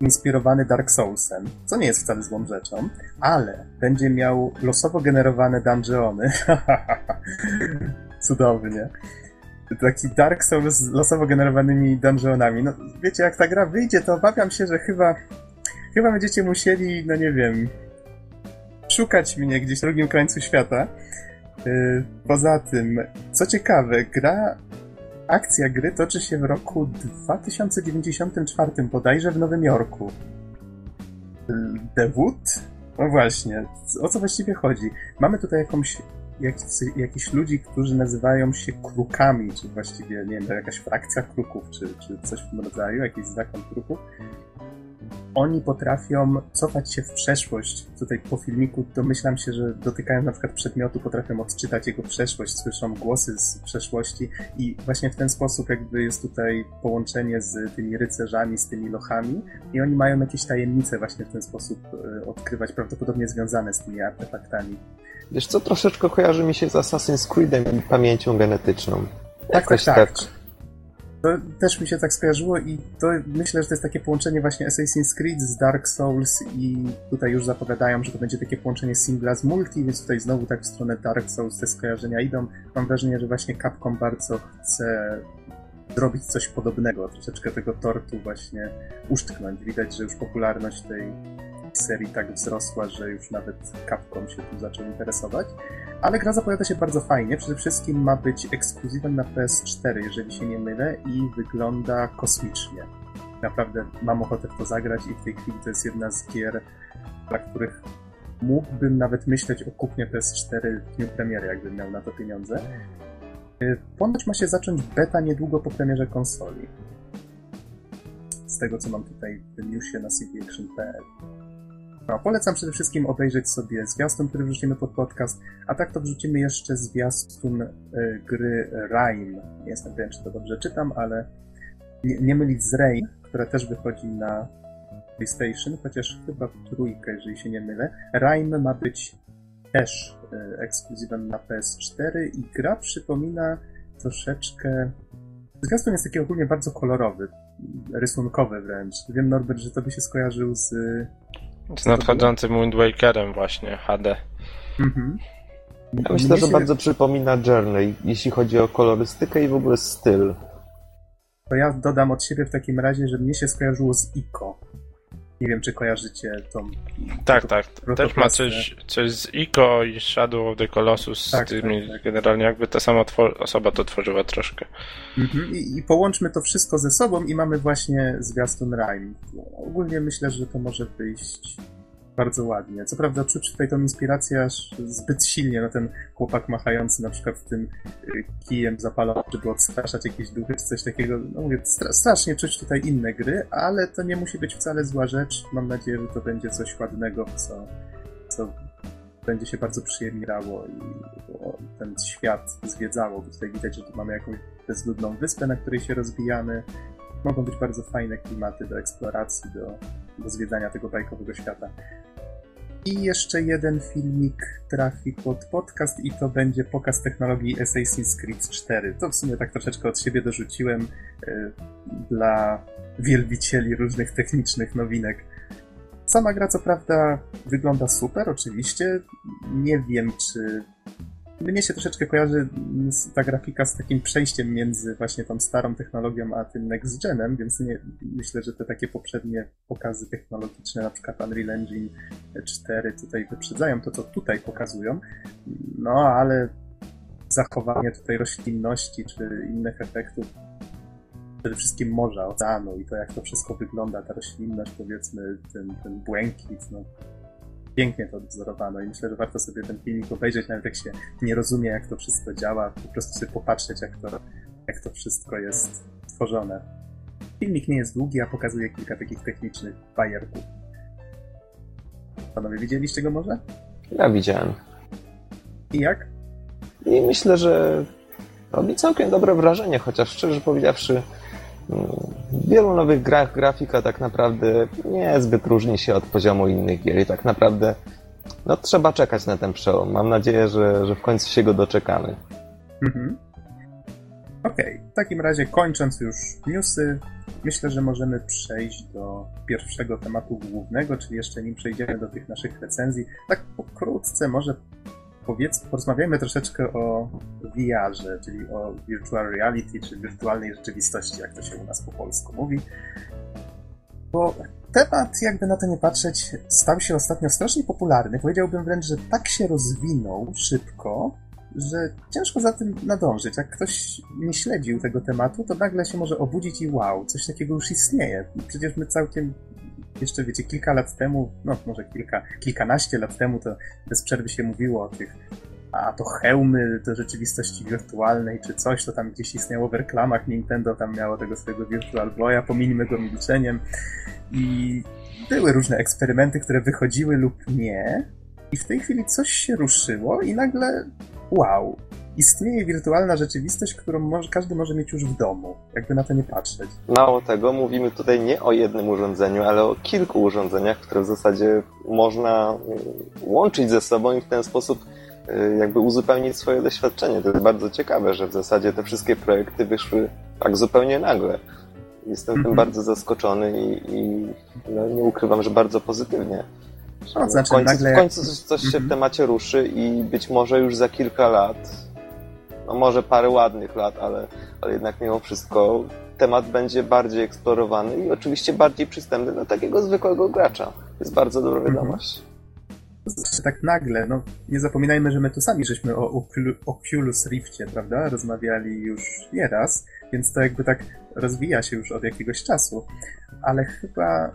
inspirowany Dark Soulsem, co nie jest wcale złą rzeczą, ale będzie miał losowo generowane dungeony. Cudownie. Taki Dark Souls z losowo generowanymi dungeonami. No, wiecie, jak ta gra wyjdzie, to obawiam się, że chyba chyba będziecie musieli, no nie wiem, szukać mnie gdzieś w drugim końcu świata. Y, poza tym, co ciekawe, gra, akcja gry toczy się w roku 2094, bodajże w Nowym Jorku. The Wood? No właśnie, o co właściwie chodzi? Mamy tutaj jakąś, jak, jakichś ludzi, którzy nazywają się krukami, czy właściwie, nie wiem, jakaś frakcja kruków, czy, czy coś w tym rodzaju, jakiś zakon kruków oni potrafią cofać się w przeszłość. Tutaj po filmiku domyślam się, że dotykają na przykład przedmiotu, potrafią odczytać jego przeszłość, słyszą głosy z przeszłości i właśnie w ten sposób jakby jest tutaj połączenie z tymi rycerzami, z tymi lochami i oni mają jakieś tajemnice właśnie w ten sposób e, odkrywać, prawdopodobnie związane z tymi artefaktami. Wiesz co, troszeczkę kojarzy mi się z Assassin's Creedem i pamięcią genetyczną. Tak, tak, tak. tak to też mi się tak skojarzyło i to myślę, że to jest takie połączenie właśnie Assassin's Creed z Dark Souls i tutaj już zapowiadają, że to będzie takie połączenie singla z multi, więc tutaj znowu tak w stronę Dark Souls te skojarzenia idą. Mam wrażenie, że właśnie Capcom bardzo chce zrobić coś podobnego, troszeczkę tego tortu właśnie uszczknąć. Widać, że już popularność tej serii tak wzrosła, że już nawet Capcom się tym zaczął interesować. Ale gra zapowiada się bardzo fajnie. Przede wszystkim ma być ekskluzywem na PS4, jeżeli się nie mylę, i wygląda kosmicznie. Naprawdę mam ochotę w to zagrać i w tej chwili to jest jedna z gier, dla których mógłbym nawet myśleć o kupnie PS4 w dniu premiery, jakbym miał na to pieniądze. Y, ponoć ma się zacząć beta niedługo po premierze konsoli. Z tego, co mam tutaj w newsie na cdaction.pl. No, polecam przede wszystkim obejrzeć sobie zwiastun, który wrzucimy pod podcast, a tak to wrzucimy jeszcze zwiastun y, gry Rime. Nie jestem pewien, czy to dobrze czytam, ale nie, nie mylić z Rain, która też wychodzi na PlayStation, chociaż chyba w trójkę, jeżeli się nie mylę. Rime ma być też y, ekskluzywem na PS4 i gra przypomina troszeczkę... Zwiastun jest taki ogólnie bardzo kolorowy, rysunkowy wręcz. Wiem, Norbert, że to by się skojarzył z z nadchodzącym Wind Wakerem właśnie, HD. Mhm. Ja myślę, że bardzo przypomina Journey, jeśli chodzi o kolorystykę i w ogóle styl. To ja dodam od siebie w takim razie, że mnie się skojarzyło z Ico. Nie wiem, czy kojarzycie tą... Tak, tak. Też ma coś, coś z Ico i Shadow of the Colossus tak, z tymi, tak, tak. generalnie jakby ta sama osoba to tworzyła troszkę. Mhm. I, I, połączmy to wszystko ze sobą i mamy właśnie zwiastun Rime. Ogólnie myślę, że to może wyjść bardzo ładnie. Co prawda czuć tutaj tą inspirację aż zbyt silnie, no ten chłopak machający na przykład tym y, kijem zapalonym, żeby odstraszać jakieś duchy czy coś takiego. No mówię, strasznie czuć tutaj inne gry, ale to nie musi być wcale zła rzecz. Mam nadzieję, że to będzie coś ładnego, co, co będzie się bardzo przyjemnie grało i ten świat zwiedzało, bo tutaj widać, że tu mamy jakąś bezludną wyspę, na której się rozwijamy. Mogą być bardzo fajne klimaty do eksploracji, do, do zwiedzania tego bajkowego świata. I jeszcze jeden filmik trafi pod podcast i to będzie pokaz technologii Assassin's Creed 4. To w sumie tak troszeczkę od siebie dorzuciłem y, dla wielbicieli różnych technicznych nowinek. Sama gra co prawda wygląda super, oczywiście. Nie wiem, czy mnie się troszeczkę kojarzy ta grafika z takim przejściem między właśnie tą starą technologią a tym next genem, więc nie, myślę, że te takie poprzednie pokazy technologiczne, na przykład Unreal Engine 4 tutaj wyprzedzają to, co tutaj pokazują. No, ale zachowanie tutaj roślinności czy innych efektów przede wszystkim morza, oceanu i to, jak to wszystko wygląda, ta roślinność, powiedzmy, ten, ten błękit, no, pięknie to odwzorowano i myślę, że warto sobie ten filmik obejrzeć, nawet jak się nie rozumie, jak to wszystko działa, po prostu sobie popatrzeć, jak to, jak to wszystko jest tworzone. Filmik nie jest długi, a pokazuje kilka takich technicznych bajerków. Panowie, widzieliście go może? Ja widziałem. I jak? I myślę, że robi całkiem dobre wrażenie, chociaż szczerze powiedziawszy, w wielu nowych grach grafika tak naprawdę nie zbyt różni się od poziomu innych gier i tak naprawdę no, trzeba czekać na ten przełom. Mam nadzieję, że, że w końcu się go doczekamy. Mhm. Okej, okay. w takim razie kończąc już newsy, myślę, że możemy przejść do pierwszego tematu głównego, czyli jeszcze nim przejdziemy do tych naszych recenzji. Tak pokrótce może powiedz, porozmawiajmy troszeczkę o VR-ze, czyli o virtual reality, czy wirtualnej rzeczywistości, jak to się u nas po polsku mówi. Bo temat, jakby na to nie patrzeć, stał się ostatnio strasznie popularny. Powiedziałbym wręcz, że tak się rozwinął szybko, że ciężko za tym nadążyć. Jak ktoś nie śledził tego tematu, to nagle się może obudzić i wow, coś takiego już istnieje. Przecież my całkiem jeszcze wiecie, kilka lat temu, no może kilka, kilkanaście lat temu, to bez przerwy się mówiło o tych, a to hełmy do rzeczywistości wirtualnej, czy coś, to tam gdzieś istniało w reklamach, Nintendo tam miało tego swojego Virtual Boya, pominimy go milczeniem. I były różne eksperymenty, które wychodziły lub nie. I w tej chwili coś się ruszyło i nagle wow, istnieje wirtualna rzeczywistość, którą może, każdy może mieć już w domu, jakby na to nie patrzeć. Mało tego, mówimy tutaj nie o jednym urządzeniu, ale o kilku urządzeniach, które w zasadzie można mm, łączyć ze sobą i w ten sposób y, jakby uzupełnić swoje doświadczenie. To jest bardzo ciekawe, że w zasadzie te wszystkie projekty wyszły tak zupełnie nagle. Jestem tym mhm. bardzo zaskoczony i, i no, nie ukrywam, że bardzo pozytywnie. No, znaczy, w końcu, nagle... w końcu coś, coś się w mhm. temacie ruszy i być może już za kilka lat no może parę ładnych lat, ale, ale jednak mimo wszystko temat będzie bardziej eksplorowany i oczywiście bardziej przystępny dla takiego zwykłego gracza. To jest bardzo dobra mhm. wiadomość. Tak nagle, no nie zapominajmy, że my tu sami żeśmy o Oculus Riftie, prawda, rozmawiali już nieraz, więc to jakby tak rozwija się już od jakiegoś czasu, ale chyba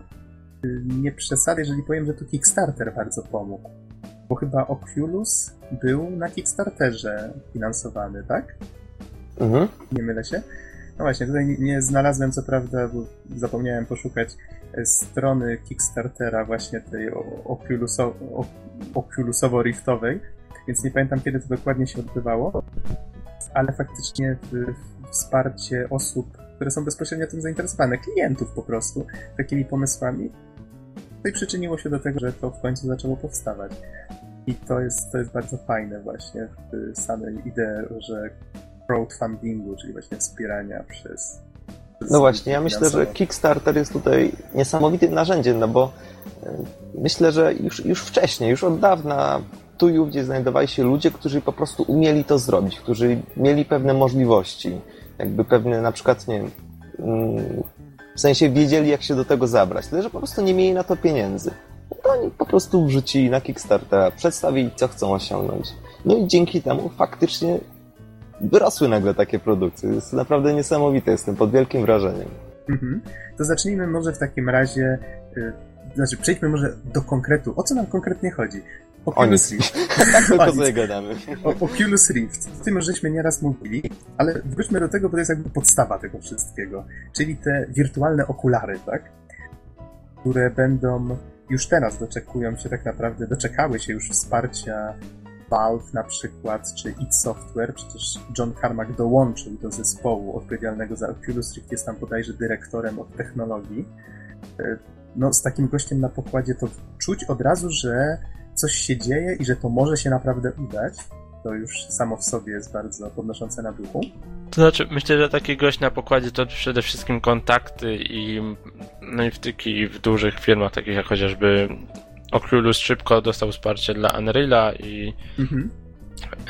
y, nie przesadzę, jeżeli powiem, że tu Kickstarter bardzo pomógł bo chyba Oculus był na Kickstarterze finansowany, tak? Mhm. Nie mylę się? No właśnie, tutaj nie znalazłem co prawda, bo zapomniałem poszukać e, strony Kickstartera właśnie tej Oculuso, Oculusowo-Riftowej, więc nie pamiętam kiedy to dokładnie się odbywało, ale faktycznie wsparcie osób, które są bezpośrednio tym zainteresowane, klientów po prostu, takimi pomysłami, i przyczyniło się do tego, że to w końcu zaczęło powstawać. I to jest, to jest bardzo fajne właśnie w samej idei, że crowdfundingu, czyli właśnie wspierania przez. przez no właśnie, ja myślę, że Kickstarter jest tutaj niesamowitym narzędziem, no bo e, myślę, że już, już wcześniej, już od dawna tu i ówdzie znajdowali się ludzie, którzy po prostu umieli to zrobić, którzy mieli pewne możliwości, jakby pewne na przykład, nie wiem, mm, w sensie wiedzieli, jak się do tego zabrać, tyle że po prostu nie mieli na to pieniędzy. No to oni po prostu wrzucili na Kickstartera, przedstawili, co chcą osiągnąć. No i dzięki temu faktycznie wyrosły nagle takie produkcje. Jest naprawdę niesamowite, jestem pod wielkim wrażeniem. Mhm. To zacznijmy może w takim razie y, znaczy przejdźmy może do konkretu. O co nam konkretnie chodzi? Oculus Rift. tak tylko sobie gadamy. O, Oculus Rift. O tym żeśmy nieraz mówili, ale wróćmy do tego, bo to jest jakby podstawa tego wszystkiego. Czyli te wirtualne okulary, tak? Które będą już teraz doczekują się tak naprawdę, doczekały się już wsparcia Valve na przykład, czy id Software, przecież John Carmack dołączył do zespołu odpowiedzialnego za Oculus Rift, jest tam bodajże dyrektorem od technologii. E, no, z takim gościem na pokładzie to czuć od razu, że coś się dzieje i że to może się naprawdę udać. To już samo w sobie jest bardzo podnoszące na duchu. To znaczy, myślę, że taki gość na pokładzie to przede wszystkim kontakty i, no i wtyki w dużych firmach, takich jak chociażby Oculus szybko dostał wsparcie dla Unreala i, mhm.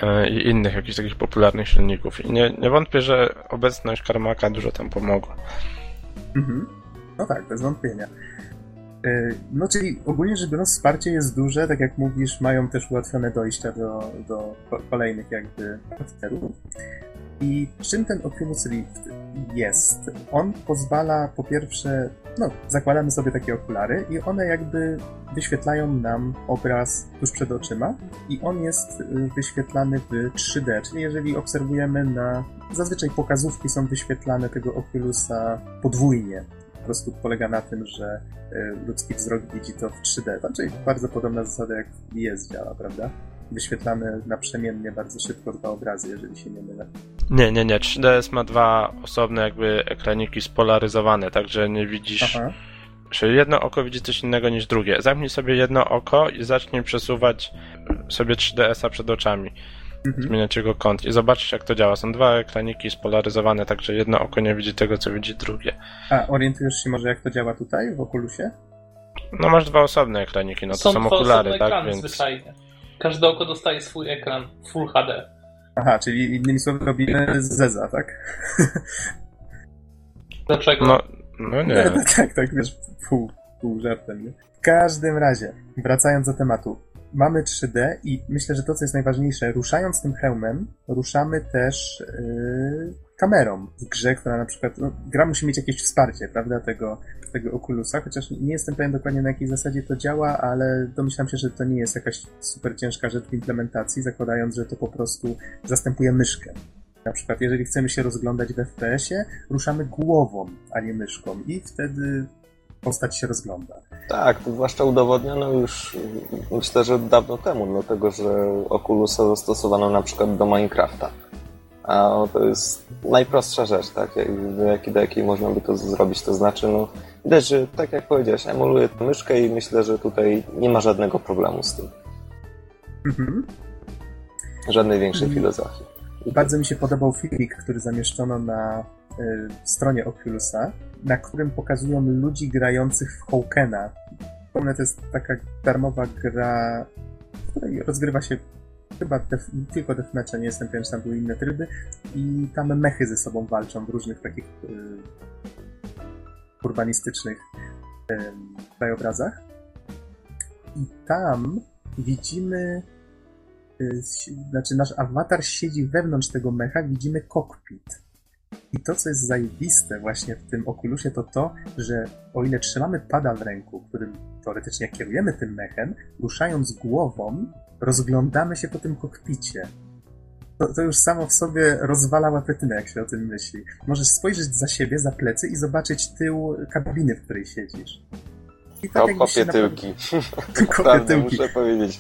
e, i innych jakichś takich popularnych silników. I nie, nie wątpię, że obecność Karmaka dużo tam pomogła. Mhm. No tak, bez wątpienia. E, no, czyli ogólnie rzecz biorąc, wsparcie jest duże, tak jak mówisz, mają też ułatwione dojścia do, do kolejnych jakby partnerów. I czym ten Oculus Rift jest? On pozwala po pierwsze, no, zakładamy sobie takie okulary i one jakby wyświetlają nam obraz tuż przed oczyma i on jest y, wyświetlany w 3D, czyli jeżeli obserwujemy na, zazwyczaj pokazówki są wyświetlane tego Oculusa podwójnie. Po prostu polega na tym, że y, ludzki wzrok widzi to w 3D. Znaczy bardzo podobna zasada jak VS działa, prawda? wyświetlane naprzemiennie bardzo szybko dwa obrazy, jeżeli się nie mylę. Nie, nie, nie. 3DS ma dwa osobne jakby ekraniki spolaryzowane, także nie widzisz... Aha. Czyli jedno oko widzi coś innego niż drugie. Zamknij sobie jedno oko i zacznij przesuwać sobie 3DS-a przed oczami. Mhm. Zmieniać jego kąt i zobaczysz jak to działa. Są dwa ekraniki spolaryzowane, także jedno oko nie widzi tego, co widzi drugie. A orientujesz się może jak to działa tutaj w Oculusie? No masz dwa osobne ekraniki, no to są, są okulary, tak? Więc... Zwyczajnie. Każde oko dostaje swój ekran Full HD. Aha, czyli innymi słowy robimy Zeza, tak? Dlaczego? No, no nie. No, tak, tak, wiesz, pół, pół żartem. Nie? W każdym razie, wracając do tematu, mamy 3D i myślę, że to, co jest najważniejsze, ruszając tym hełmem, ruszamy też yy, kamerą w grze, która na przykład, no, gra musi mieć jakieś wsparcie, prawda, tego, tego Oculusa, chociaż nie jestem pewien dokładnie na jakiej zasadzie to działa, ale domyślam się, że to nie jest jakaś super ciężka rzecz w implementacji, zakładając, że to po prostu zastępuje myszkę. Na przykład, jeżeli chcemy się rozglądać w FPS-ie, ruszamy głową, a nie myszką i wtedy postać się rozgląda. Tak, zwłaszcza udowodniono już myślę, że dawno temu, dlatego że Oculusa zastosowano na przykład do Minecrafta. A to jest najprostsza rzecz, tak? Do jakiej, do jakiej można by to zrobić. To znaczy, no, widać, że tak jak powiedziałeś, emuluję tę myszkę i myślę, że tutaj nie ma żadnego problemu z tym. Mhm. Żadnej większej mm. filozofii. Bardzo mi się podobał filmik, który zamieszczono na stronie Oculusa, na którym pokazują ludzi grających w Hawkena. To jest taka darmowa gra, w której rozgrywa się chyba def, tylko deathmatcha, nie jestem pewien, czy tam były inne tryby i tam mechy ze sobą walczą w różnych takich y, urbanistycznych y, krajobrazach. I tam widzimy y, znaczy nasz awatar siedzi wewnątrz tego mecha, widzimy kokpit. I to, co jest zajebiste właśnie w tym okulusie, to to, że o ile trzymamy pada w ręku, którym teoretycznie kierujemy tym mechem, ruszając głową, rozglądamy się po tym kokpicie. To, to, już samo w sobie rozwala łapetynę, jak się o tym myśli. Możesz spojrzeć za siebie, za plecy i zobaczyć tył kabiny, w której siedzisz. I tak o, kopie tyłki. naprawdę, muszę powiedzieć,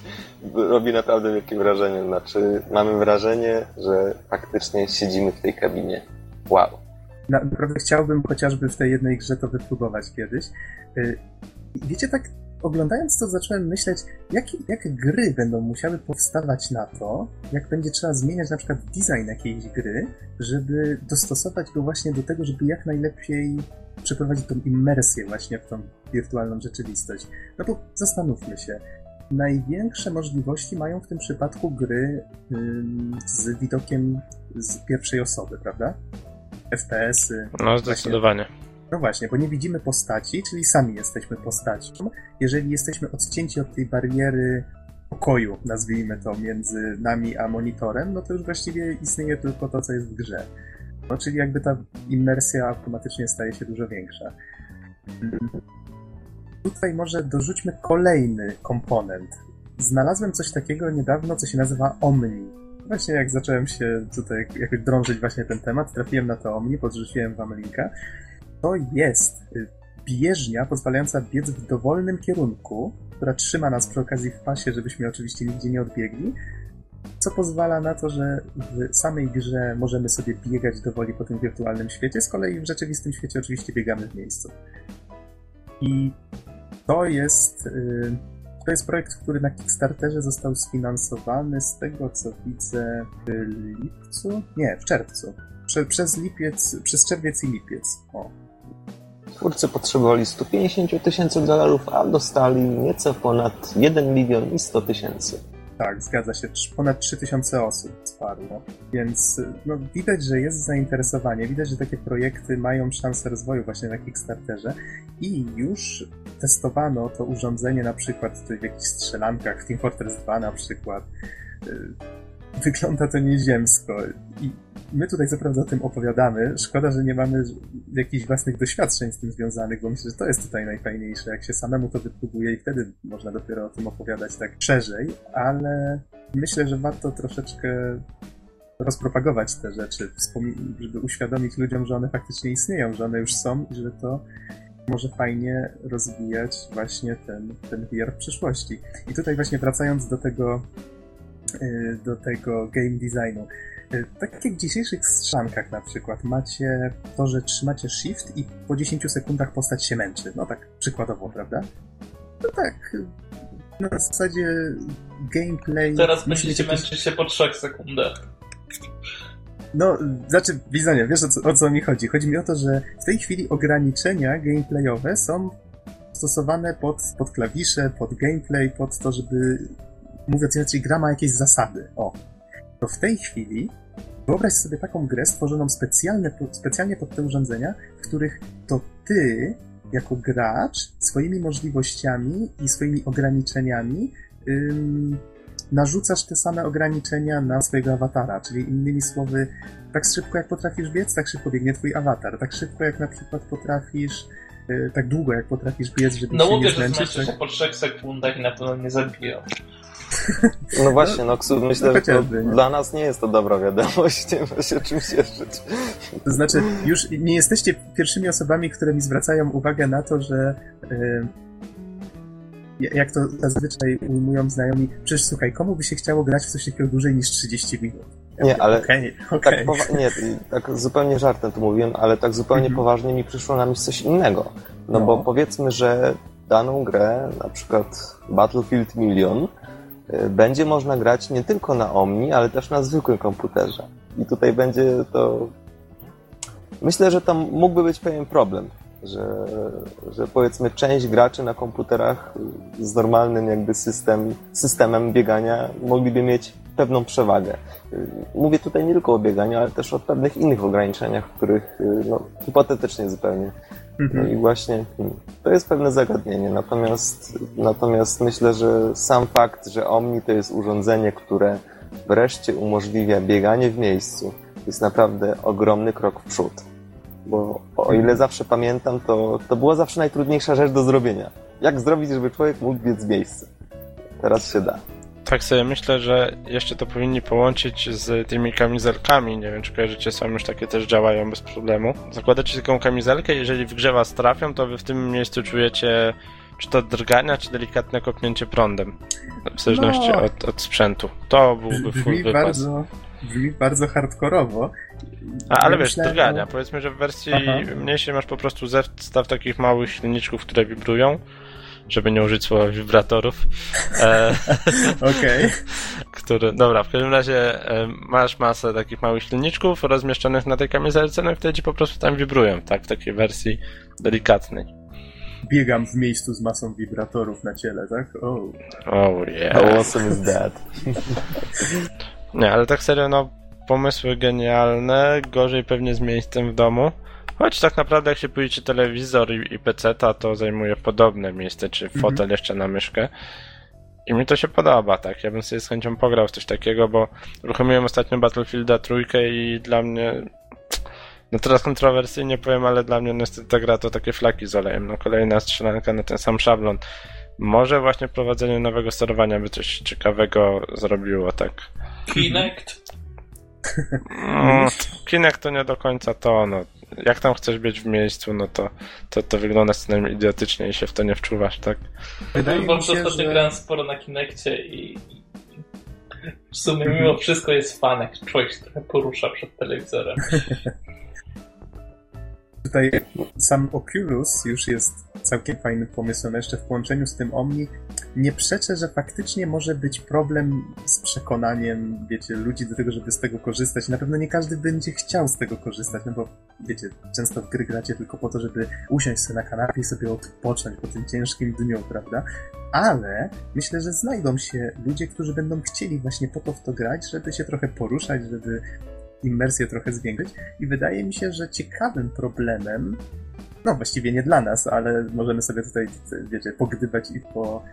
robi naprawdę wielkie wrażenie. Znaczy, mamy wrażenie, że faktycznie siedzimy w tej kabinie. Wow. Naprawdę chciałbym chociażby w tej jednej grze to wypróbować kiedyś. Y, wiecie, tak oglądając to zacząłem myśleć, jakie, jak gry będą musiały powstawać na to, jak będzie trzeba zmieniać na przykład design jakiejś gry, żeby dostosować go właśnie do tego, żeby jak najlepiej przeprowadzić tą immersję właśnie w tą wirtualną rzeczywistość. No bo zastanówmy się, największe możliwości mają w tym przypadku gry z widokiem z pierwszej osoby, prawda? FPS-y. No, zdecydowanie. Właśnie no właśnie, bo nie widzimy postaci, czyli sami jesteśmy postacią. Jeżeli jesteśmy odcięci od tej bariery pokoju, nazwijmy to, między nami a monitorem, no to już właściwie istnieje tylko to, co jest w grze. No, czyli jakby ta immersja automatycznie staje się dużo większa. tutaj może dorzućmy kolejny komponent. Znalazłem coś takiego niedawno, co się nazywa Omni. Właśnie jak zacząłem się tutaj jakoś drążyć właśnie ten temat, trafiłem na to Omni, podrzuciłem wam linka. To jest y, bieżnia pozwalająca biec w dowolnym kierunku, która trzyma nas przy okazji w pasie, żebyśmy oczywiście nigdzie nie odbiegli, co pozwala na to, że w samej grze możemy sobie biegać dowoli po tym wirtualnym świecie, z kolei w rzeczywistym świecie oczywiście biegamy w miejscu. I to jest, y, to jest projekt, który na Kickstarterze został sfinansowany z tego, co widzę w lipcu? Nie, w czerwcu. Prze, przez lipiec, przez czerwiec i lipiec. O. Twórcy potrzebowali 150 tysięcy dolarów, a dostali nieco ponad 1 milion i 100 tysięcy. Tak, zgadza się. Ponad 3000 osób wsparło. Więc no, widać, że jest zainteresowanie. Widać, że takie projekty mają szansę rozwoju właśnie na Kickstarterze. I już testowano to urządzenie na przykład w jakichś strzelankach, w Team Fortress 2 na przykład. Wygląda to nieziemsko. I my tutaj co prawda o tym opowiadamy. Szkoda, że nie mamy jakichś własnych doświadczeń z tym związanych, bo myślę, że to jest tutaj najfajniejsze, jak się samemu to wypróbuje i wtedy można dopiero o tym opowiadać tak szerzej, ale myślę, że warto troszeczkę rozpropagować te rzeczy, żeby uświadomić ludziom, że one faktycznie istnieją, że one już są i że to może fajnie rozwijać właśnie ten, ten VR w przyszłości. I tutaj właśnie wracając do tego do tego game designu. Y, tak jak w dzisiejszych strzankach na przykład macie to, że trzymacie shift i po 10 sekundach postać się męczy. No tak przykładowo, prawda? No tak. Na zasadzie gameplay... Teraz będziecie męczyć się po 3 sekundach. No, znaczy, Bizonie, wiesz o co, o co mi chodzi? Chodzi mi o to, że w tej chwili ograniczenia gameplayowe są stosowane pod, pod klawisze, pod gameplay, pod to, żeby mówiąc inaczej, gra ma jakieś zasady. O, to w tej chwili wyobraź sobie taką grę stworzoną specjalnie, specjalnie pod te urządzenia, w których to ty, jako gracz, swoimi możliwościami i swoimi ograniczeniami ym, narzucasz te same ograniczenia na swojego awatara, czyli innymi słowy, tak szybko jak potrafisz biec, tak szybko biegnie twój awatar, tak szybko jak na przykład potrafisz y, tak długo jak potrafisz biec, żeby no, się nie zmęczyć. No mówię, że się po 3 sekundach i na pewno nie zabiją. No właśnie, no myślę, że to dla nas nie jest to dobra wiadomość, nie ma się czym cieszyć. To znaczy, już nie jesteście pierwszymi osobami, które mi zwracają uwagę na to, że yy, jak to zazwyczaj ujmują znajomi, przecież słuchaj, komu by się chciało grać w coś takiego dłużej niż 30 minut? Ja nie, ale okay, okay. Tak, nie, tak zupełnie żartem to mówiłem, ale tak zupełnie mm -hmm. poważnie mi przyszło na myśl coś innego. No, no, bo powiedzmy, że daną grę, na przykład Battlefield Million, Y, będzie można grać nie tylko na Omni, ale też na zwykłym komputerze. I tutaj będzie to. Myślę, że tam mógłby być pewien problem, że, że powiedzmy część graczy na komputerach z normalnym jakby system, systemem biegania mogliby mieć pewną przewagę. Mówię tutaj nie tylko o bieganiu, ale też o pewnych innych ograniczeniach, których no, hipotetycznie zupełnie no i właśnie to jest pewne zagadnienie. Natomiast, natomiast myślę, że sam fakt, że Omni to jest urządzenie, które wreszcie umożliwia bieganie w miejscu, jest naprawdę ogromny krok w przód. Bo o ile mhm. zawsze pamiętam, to, to była zawsze najtrudniejsza rzecz do zrobienia. Jak zrobić, żeby człowiek mógł biec w miejscu? Teraz się da. Tak sobie myślę, że jeszcze to powinni połączyć z tymi kamizelkami. Nie wiem, czy kojarzycie, są już takie też działają bez problemu. Zakładacie taką kamizelkę, jeżeli w grze was trafią, to wy w tym miejscu czujecie czy to drgania, czy delikatne kopnięcie prądem. W zależności no, od, od, sprzętu. To byłby full brzmi wypas. Bardzo, brzmi bardzo hardkorowo. A, ale ja wiesz, myślę, drgania. No... Powiedzmy, że w wersji Aha. mniejszej masz po prostu zestaw takich małych silniczków, które wibrują żeby nie użyć słowa wibratorów. E, Okej. Który, dobra, w każdym razie e, masz masę takich małych silniczków rozmieszczonych na tej kamizelce, no i wtedy ci po prostu tam wibrują, tak, w takiej wersji delikatnej. Biegam w miejscu z masą wibratorów na ciele, tak? Oh, oh yeah. How awesome is that? nie, ale tak serio, no pomysły genialne, gorzej pewnie z miejscem w domu. Choć tak naprawdę jak się pójdzie telewizor i, i PC, to zajmuje podobne miejsce, czy mhm. fotel jeszcze na myszkę. I mi to się podoba, tak. Ja bym sobie z chęcią pograł w coś takiego, bo uruchomiłem ostatnio Battlefielda trójkę i dla mnie No teraz kontrowersyjnie powiem, ale dla mnie niestety ta gra to takie flaki z olejem. No kolejna strzelanka na ten sam szablon. Może właśnie prowadzenie nowego sterowania by coś ciekawego zrobiło, tak. Kinect? Mm, Kinect to nie do końca to, no. Jak tam chcesz być w miejscu, no to, to, to wygląda co najmniej idiotycznie i się w to nie wczuwasz, tak? Wydaje Bo mi się, ostatnio że... grałem sporo na Kinekcie i w sumie mimo wszystko jest fanek. Człowiek się trochę porusza przed telewizorem. Tutaj sam Oculus już jest całkiem fajnym pomysłem. Jeszcze w połączeniu z tym Omni nie przeczę, że faktycznie może być problem z przekonaniem, wiecie, ludzi do tego, żeby z tego korzystać. Na pewno nie każdy będzie chciał z tego korzystać, no bo, wiecie, często w gry gracie tylko po to, żeby usiąść sobie na kanapie i sobie odpocząć po tym ciężkim dniu, prawda? Ale myślę, że znajdą się ludzie, którzy będą chcieli właśnie po to w to grać, żeby się trochę poruszać, żeby immersję trochę zwiększyć. I wydaje mi się, że ciekawym problemem, no właściwie nie dla nas, ale możemy sobie tutaj, wiecie, pogdybać i po,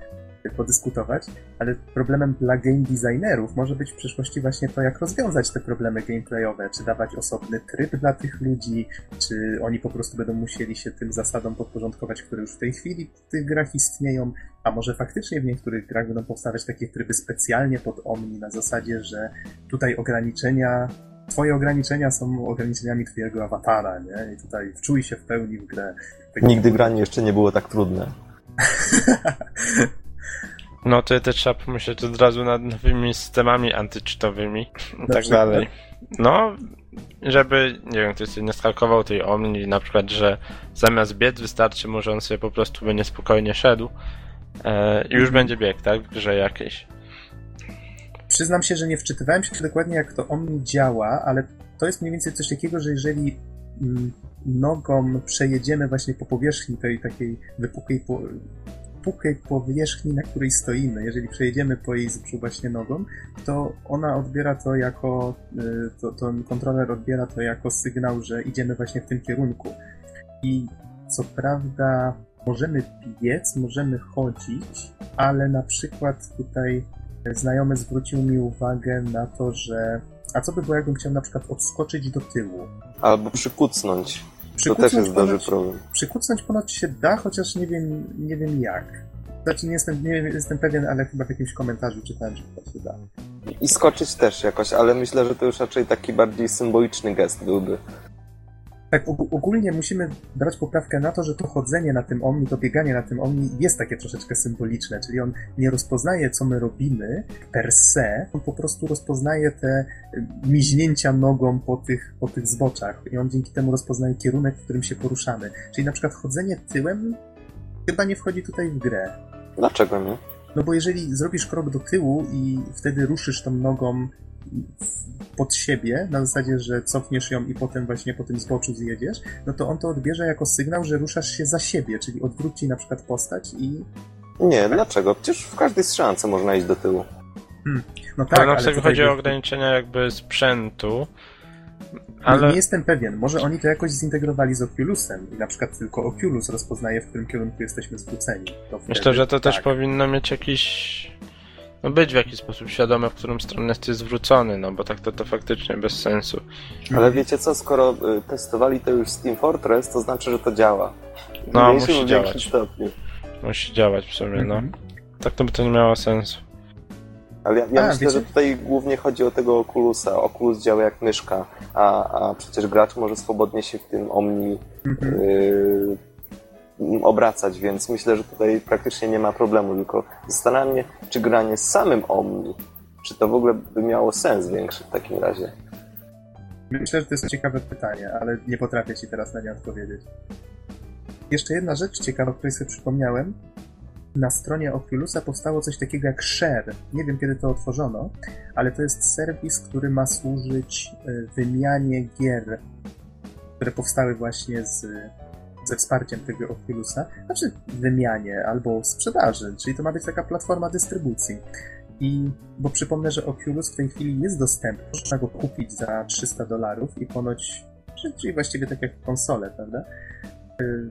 podyskutować, ale problemem dla game designerów może być w przyszłości właśnie to, jak rozwiązać te problemy gameplayowe, czy dawać osobny tryb dla tych ludzi, czy oni po prostu będą musieli się tym zasadom podporządkować, które już w tej chwili w tych grach istnieją, a może faktycznie w niektórych grach będą powstawać takie tryby specjalnie pod Omni na zasadzie, że tutaj ograniczenia twoje ograniczenia są ograniczeniami twojego awatara, nie? I tutaj wczuj się w pełni w grę. Tak Nigdy granie jeszcze nie było tak trudne. No to też trzeba pomyśleć od razu nad nowymi systemami antyczytowymi i tak dalej. No, żeby, nie wiem, ktoś nie skalkował tej Omni, na przykład, że zamiast biec wystarczy może on sobie po prostu będzie spokojnie szedł e, i już mhm. będzie bieg, tak, w grze jakiejś. Przyznam się, że nie wczytywałem się dokładnie, jak to Omni działa, ale to jest mniej więcej coś takiego, że jeżeli mm, nogą przejedziemy właśnie po powierzchni tej takiej wypukłej, po, powierzchni, na której stoimy, jeżeli przejedziemy po jej zbrzu właśnie nogą, to ona odbiera to jako, y, to, to kontroler odbiera to jako sygnał, że idziemy właśnie w tym kierunku. I co prawda możemy biec, możemy chodzić, ale na przykład tutaj znajomy zwrócił mi uwagę na to, że a co by było, jakbym chciał na przykład odskoczyć do tyłu? Albo przykucnąć. to też jest duży problem. Przykucnąć ponad się da, chociaż nie wiem, nie wiem jak. Znaczy nie jestem, nie jestem pewien, ale chyba w jakimś komentarzu czytałem, że to się da. I skoczyć też jakoś, ale myślę, że to już raczej taki bardziej symboliczny gest byłby tak ogólnie musimy brać poprawkę na to, że to chodzenie na tym omni, to bieganie na tym omni jest takie troszeczkę symboliczne, czyli on nie rozpoznaje, co my robimy per se, on po prostu rozpoznaje te y, miźnięcia nogą po tych, po tych zboczach i on dzięki temu rozpoznaje kierunek, w którym się poruszamy. Czyli na przykład chodzenie tyłem chyba nie wchodzi tutaj w grę. Dlaczego nie? No bo jeżeli zrobisz krok do tyłu i wtedy ruszysz tą nogą pod siebie, na zasadzie, że cofniesz ją i potem właśnie po tym zboczu zjedziesz, no to on to odbierze jako sygnał, że ruszasz się za siebie, czyli odwróci na przykład postać i... Nie, dlaczego? Przecież w każdej strzelance można iść do tyłu. Hmm. No tak, ale na przykład chodzi o ograniczenia jakby sprzętu, ale... Nie jestem pewien. Może oni to jakoś zintegrowali z Oculusem i na przykład tylko Oculus rozpoznaje, w którym kierunku jesteśmy zwróceni. Myślę, że to tak. też powinno mieć jakiś no być w jakiś sposób świadome, w którą stronę jesteś zwrócony, no bo tak to, to faktycznie bez sensu. Ale wiecie co, skoro y, testowali to już Steam Fortress, to znaczy, że to działa. no, musi działać. Stopniu. Musi działać w sumie, no. Mhm. Tak to by to nie miało sensu. Ale ja, ja a, myślę, wiecie? że tutaj głównie chodzi o tego Oculusa. Oculus działa jak myszka, a, a przecież gracz może swobodnie się w tym Omni mhm. y, obracać, więc myślę, że tutaj praktycznie nie ma problemu, tylko zastanawiam mnie, czy granie z samym Omni, czy to w ogóle by miało sens większy w takim razie. Myślę, że to jest ciekawe pytanie, ale nie potrafię ci teraz na nie odpowiedzieć. Jeszcze jedna rzecz ciekawa, o której sobie przypomniałem. Na stronie Oculusa powstało coś takiego jak Share. Nie wiem, kiedy to otworzono, ale to jest serwis, który ma służyć y, wymianie gier, które powstały właśnie z ze wsparciem tego Oculusa, znaczy wymianie albo sprzedaży, czyli to ma być taka platforma dystrybucji. I, bo przypomnę, że Oculus w tej chwili jest dostępny, można go kupić za 300 dolarów i ponoć, czyli właściwie tak jak konsole, prawda? Y,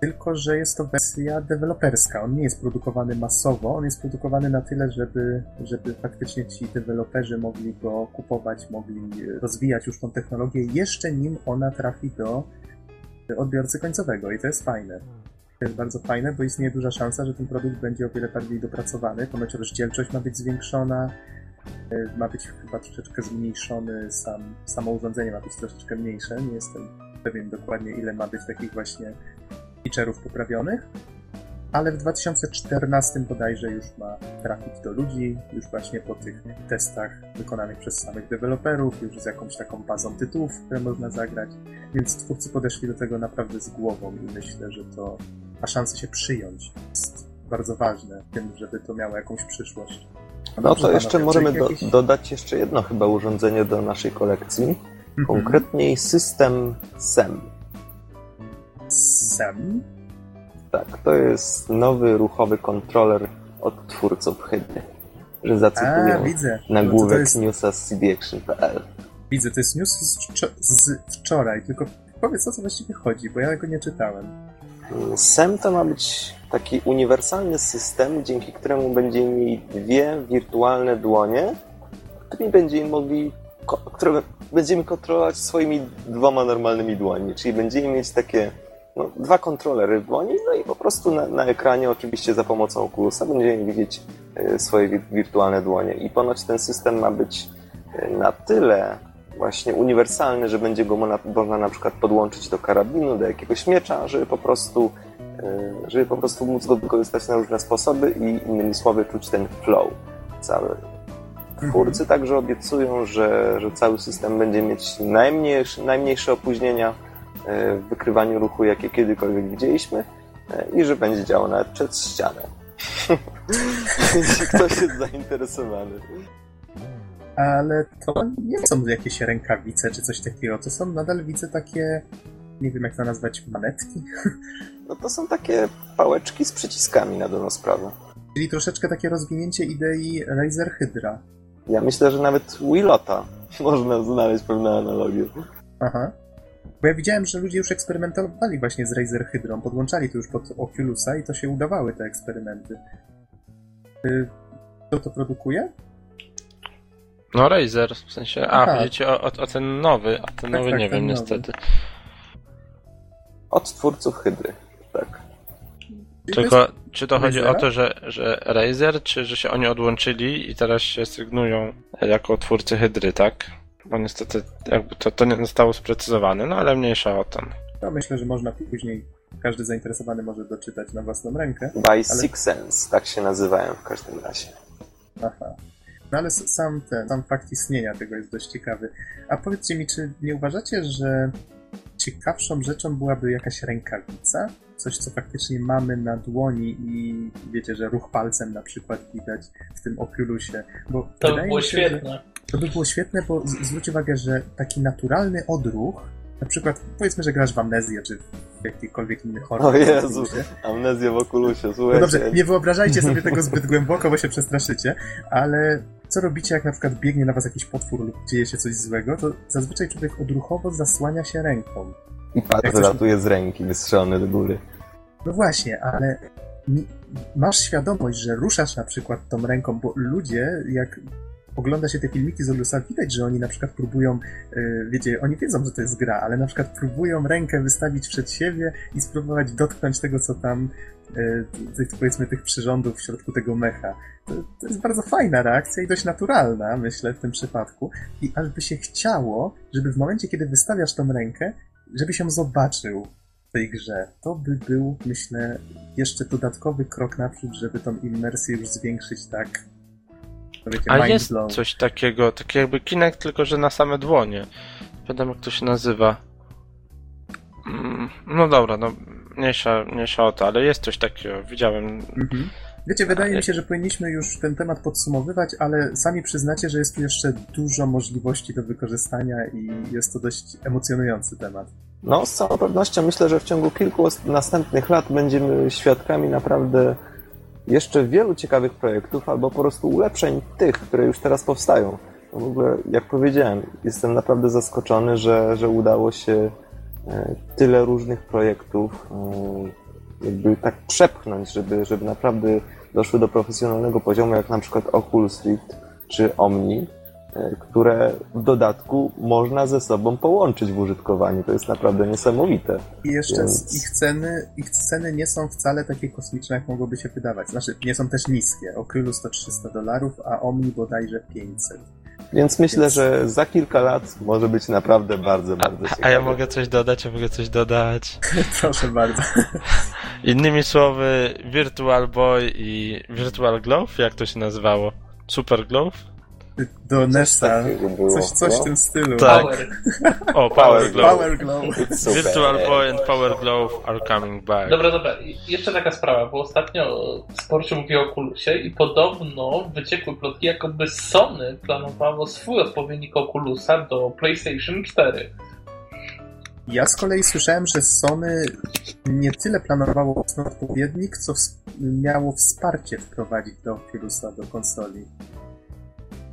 tylko że jest to wersja deweloperska. On nie jest produkowany masowo, on jest produkowany na tyle, żeby, żeby faktycznie ci deweloperzy mogli go kupować, mogli rozwijać już tą technologię jeszcze nim ona trafi do odbiorcy końcowego i to jest fajne. To jest bardzo fajne, bo istnieje duża szansa, że ten produkt będzie o wiele bardziej dopracowany, ponoć rozdzielczość ma być zwiększona, e, ma być chyba troszeczkę zmniejszony sam, samo urządzenie ma być troszeczkę mniejsze, nie jestem pewien dokładnie ile ma być takich właśnie feature'ów poprawionych, ale w 2014 bodajże już ma trafić do ludzi, już właśnie po tych testach wykonanych przez samych deweloperów, już z jakąś taką bazą tytułów, które można zagrać, więc twórcy podeszli do tego naprawdę z głową i myślę, że to ma szansę się przyjąć. Jest bardzo ważne w tym, żeby to miało jakąś przyszłość. No to jeszcze możemy do, jakieś... dodać jeszcze jedno chyba urządzenie do naszej kolekcji, mhm. konkretniej system SEM. SEM? Tak, to jest nowy ruchowy kontroler od twórców Hydry. Że zacytuję A, widzę. nagłówek no jest... newsa z cdaction.pl. Widzę, to jest news z, z wczoraj, tylko powiedz o co właściwie chodzi, bo ja go nie czytałem. SEM to ma być taki uniwersalny system, dzięki któremu będziemy mieli dwie wirtualne dłonie, którymi będziemy mogli, które będziemy kontrolować swoimi dwoma normalnymi dłońmi. Czyli będziemy mieć takie no, dwa kontrolery w dłoni, no i po prostu na, na ekranie, oczywiście za pomocą Oculusa, będziemy widzieć e, swoje wirtualne dłonie. I ponoć ten system ma być e, na tyle właśnie uniwersalny, że będzie go można na przykład podłączyć do karabinu, do jakiegoś miecza, żeby po prostu e, żeby po prostu móc go wykorzystać na różne sposoby i innymi słowy czuć ten flow cały. Twórcy mhm. także obiecują, że, że cały system będzie mieć najmniejsze, najmniejsze opóźnienia w wykrywaniu ruchu, jakie kiedykolwiek widzieliśmy e, i że będzie działał nawet przed ścianę. Jeśli ktoś jest zainteresowany. Ale to nie są jakieś rękawice czy coś takiego, to są nadal widzę takie, nie wiem jak to nazwać, manetki? No to są takie pałeczki z przyciskami na dobrą sprawę. Czyli troszeczkę takie rozwinięcie idei Razer Hydra. Ja myślę, że nawet Willota można znaleźć pewne analogie. Aha. Bo ja widziałem, że ludzie już eksperymentowali właśnie z Razer Hydrą, podłączali to już pod Oculusa i to się udawały te eksperymenty. Kto to produkuje? No Razer, w sensie, a widzicie o, o, o, ten nowy, a ten tak, nowy tak, nie wiem nowy. niestety. Od twórców Hydry, tak. Tylko, czy to chodzi o to, że, że Razer, czy że się oni odłączyli i teraz się sygnują jako twórcy Hydry, tak? Bo niestety jakby to, to nie zostało sprecyzowane, no ale mniejsza o tym. To myślę, że można później, każdy zainteresowany może doczytać na własną rękę. By ale... Six Sense, tak się nazywają w każdym razie. Aha. No ale sam ten, sam fakt istnienia tego jest dość ciekawy. A powiedzcie mi, czy nie uważacie, że ciekawszą rzeczą byłaby jakaś rękawica? Coś, co faktycznie mamy na dłoni i wiecie, że ruch palcem na przykład widać w tym Oculusie. Bo to by było się, świetne. Że to by było świetne, bo zwróć uwagę, że taki naturalny odruch, na przykład powiedzmy, że grasz w amnezję, czy w jakikolwiek inny horror. O Jezu, amnezję w okulusie, słuchajcie. No dobrze, nie wyobrażajcie sobie tego zbyt głęboko, bo się przestraszycie, ale co robicie, jak na przykład biegnie na was jakiś potwór lub dzieje się coś złego, to zazwyczaj człowiek odruchowo zasłania się ręką. I wylatuje z ręki, wystrzelony do góry. No właśnie, ale masz świadomość, że ruszasz na przykład tą ręką, bo ludzie, jak ogląda się te filmiki z Olusa, widać, że oni na przykład próbują, yy, wiecie, oni wiedzą, że to jest gra, ale na przykład próbują rękę wystawić przed siebie i spróbować dotknąć tego, co tam, yy, tych, powiedzmy, tych przyrządów w środku tego mecha. To, to, jest bardzo fajna reakcja i dość naturalna, myślę, w tym przypadku. I aż by się chciało, żeby w momencie, kiedy wystawiasz tą rękę, żeby się zobaczył w tej grze. To by był, myślę, jeszcze dodatkowy krok naprzód, żeby tą immersję już zwiększyć tak A jest blow. coś takiego, takie jakby Kinect, tylko że na same dłonie. Pamiętam jak to się nazywa. Mm, no dobra, no mniejsza, mniejsza o to, ale jest coś takiego, widziałem. Mhm. Wiecie, wydaje mi się, że powinniśmy już ten temat podsumowywać, ale sami przyznacie, że jest tu jeszcze dużo możliwości do wykorzystania i jest to dość emocjonujący temat. No, z całą pewnością myślę, że w ciągu kilku następnych lat będziemy świadkami naprawdę jeszcze wielu ciekawych projektów albo po prostu ulepszeń tych, które już teraz powstają. No w ogóle, jak powiedziałem, jestem naprawdę zaskoczony, że, że udało się e, tyle różnych projektów jakby tak przepchnąć, żeby, żeby naprawdę doszły do profesjonalnego poziomu, jak na przykład Oculus Rift czy Omni, e, które w dodatku można ze sobą połączyć w użytkowaniu. To jest naprawdę niesamowite. I jeszcze Więc... ich, ceny, ich ceny nie są wcale takie kosmiczne, jak mogłoby się wydawać. Znaczy, nie są też niskie. Oculus to 300 dolarów, a Omni bodajże 500. Więc myślę, Więc... że za kilka lat może być naprawdę bardzo, bardzo ciekawe. A ja mogę coś dodać, ja mogę coś dodać. Proszę bardzo. Innymi słowy, Virtual Boy i Virtual Glove, jak to się nazywało? Super Glove? Do Nessa. Coś, coś w tym stylu. Tak. O, Power Glove. Power Glove. Virtual Boy and Power Glove are coming back. Dobra, dobra. Jeszcze taka sprawa, bo ostatnio w sporcie mówił o Oculusie i podobno wyciekły plotki, jakoby Sony planowało swój odpowiednik Oculusa do PlayStation 4. Ja z kolei słyszałem, że Sony nie tyle planowało odpowiednik, co miało wsparcie wprowadzić do Oculusa do konsoli.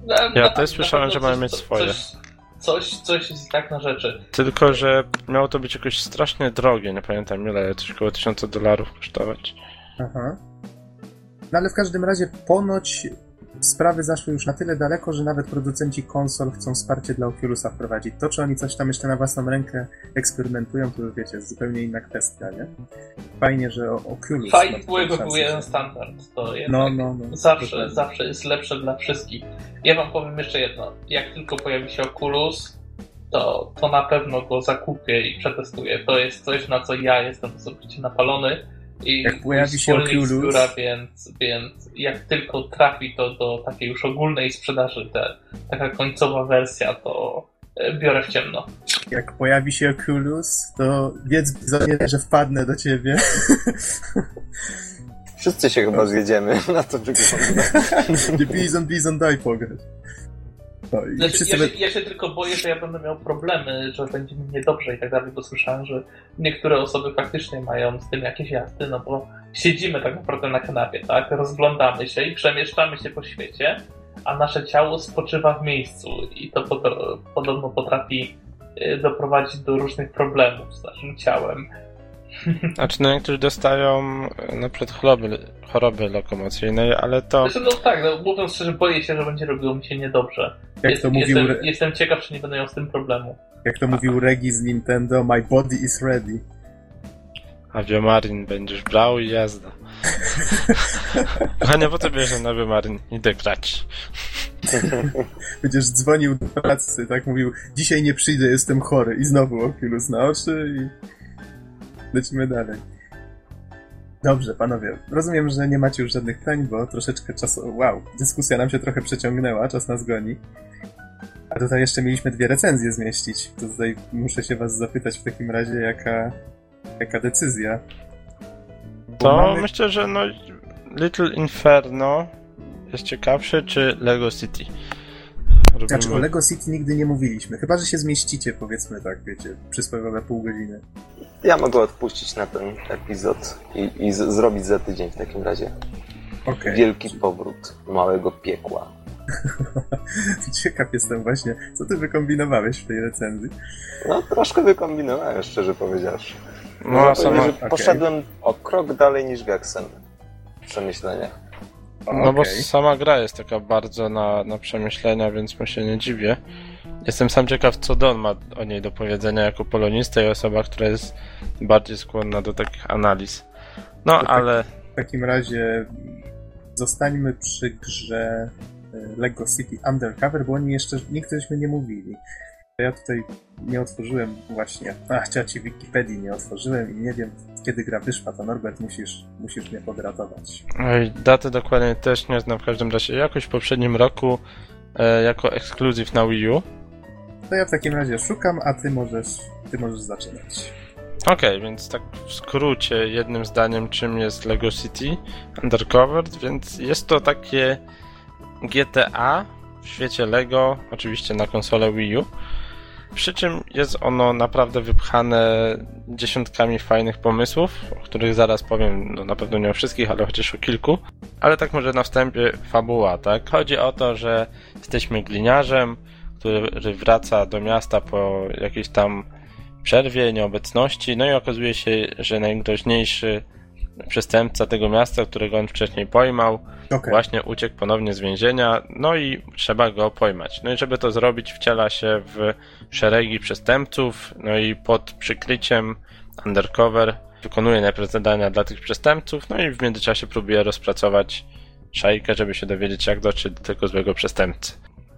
No, ja też słyszałem, że mają mieć swoje. Coś, coś, coś jest tak na rzeczy. Tylko, że miało to być jakoś strasznie drogie, nie pamiętam ile, coś około 1000 dolarów kosztować. Aha. No ale w każdym razie ponoć sprawy zaszły już na tyle daleko, że nawet producenci konsol chcą wsparcie dla Oculusa wprowadzić. To, czy oni coś tam jeszcze na własną rękę eksperymentują, to wiecie, jest zupełnie inna kwestia, nie? Fajnie, że Oculus... Fajnie byłby był jeden standard. To no, no, no. Zawsze, zawsze jest lepsze dla wszystkich. Ja wam powiem jeszcze jedno. Jak tylko pojawi się Oculus, to, to na pewno go zakupię i przetestuję. To jest coś, na co ja jestem osobiście napalony i jak pojawi się Oculus, skóra, więc, więc jak tylko trafi to do takiej już ogólnej sprzedaży, te, taka końcowa wersja, to e, biorę w ciemno. Jak pojawi się Oculus, to wiedz że wpadnę do ciebie. Wszyscy się chyba zjedziemy na to wygląda. Bizon, Bizon, daj pograć. No, znaczy, ja, się, ja, się, tylko boję, że ja będę miał problemy, że będzie mi niedobrze i tak dalej, bo słyszałem, że niektóre osoby faktycznie mają z tym jakieś jazdy, no bo siedzimy tak naprawdę na kanapie, tak? Rozglądamy się i przemieszczamy się po świecie, a nasze ciało spoczywa w miejscu i to pod, podobno potrafi y, doprowadzić do różnych problemów z naszym ciałem. Znaczy, no niektórzy dostają e, na przykład choroby, choroby lokomocyjnej, ale to... Znaczy, no tak, no, mówiąc szczerze, boję się, że będzie robiło mi się niedobrze. Jak Jest, to mówił... jestem, jestem ciekaw, czy nie będę miał z tym problemu. Jak to mówił Regi z Nintendo, my body is ready. Aviomarin będziesz brał i jazda. Kochanie, po co bierzesz na Aviomarin? Idę grać. Będziesz dzwonił do pracy, tak mówił, dzisiaj nie przyjdę, jestem chory. I znowu Oculus na oczy i lecimy dalej. Dobrze, panowie. Rozumiem, że nie macie już żadnych pytań, bo troszeczkę czasu. Wow, dyskusja nam się trochę przeciągnęła, czas nas goni. A tutaj jeszcze mieliśmy dwie recenzje zmieścić. To tutaj muszę się was zapytać w takim razie, jaka, jaka decyzja. Bo to mamy... myślę, że no Little Inferno jest ciekawszy, czy Lego City? Robimy... Znaczy o Lego City nigdy nie mówiliśmy, chyba że się zmieścicie, powiedzmy tak, wiecie, przysłowiowe pół godziny. Ja mogę odpuścić na ten epizod i, i z, zrobić za tydzień w takim razie. Okay. Wielki powrót małego piekła. Ciekaw jestem właśnie, co ty wykombinowałeś w tej recenzji. No, troszkę wykombinowałem, szczerze powiedziawszy. No, no sama... poszedłem okay. o krok dalej niż Gexen w przemyśleniach. No okay. bo sama gra jest taka bardzo na, na przemyślenia, więc mu się nie dziwię. Jestem sam ciekaw, co Don ma o niej do powiedzenia jako polonista i osoba, która jest bardziej skłonna do takich analiz. No, to ale... Tak, w takim razie zostańmy przy grze e, Lego City Undercover, bo oni jeszcze żeśmy nie mówili. Ja tutaj nie otworzyłem właśnie, a ci Wikipedii nie otworzyłem i nie wiem, kiedy gra wyszła, to Norbert musisz, musisz mnie podratować. Oj, daty dokładnie też nie znam w każdym razie. Jakoś w poprzednim roku e, jako ekskluzyw na Wii U to ja w takim razie szukam, a ty możesz, ty możesz zaczynać. Okej, okay, więc tak w skrócie, jednym zdaniem, czym jest Lego City Undercover, więc jest to takie GTA w świecie Lego, oczywiście na konsolę Wii U. Przy czym jest ono naprawdę wypchane dziesiątkami fajnych pomysłów, o których zaraz powiem, no na pewno nie o wszystkich, ale chociaż o kilku. Ale tak może na wstępie fabuła, tak? Chodzi o to, że jesteśmy gliniarzem, który wraca do miasta po jakiejś tam przerwie, nieobecności, no i okazuje się, że najgroźniejszy przestępca tego miasta, którego on wcześniej pojmał, okay. właśnie uciekł ponownie z więzienia, no i trzeba go pojmać. No i żeby to zrobić, wciela się w szeregi przestępców, no i pod przykryciem undercover wykonuje najpierw zadania dla tych przestępców, no i w międzyczasie próbuje rozpracować szajkę, żeby się dowiedzieć, jak dotrzeć do tego złego przestępcy.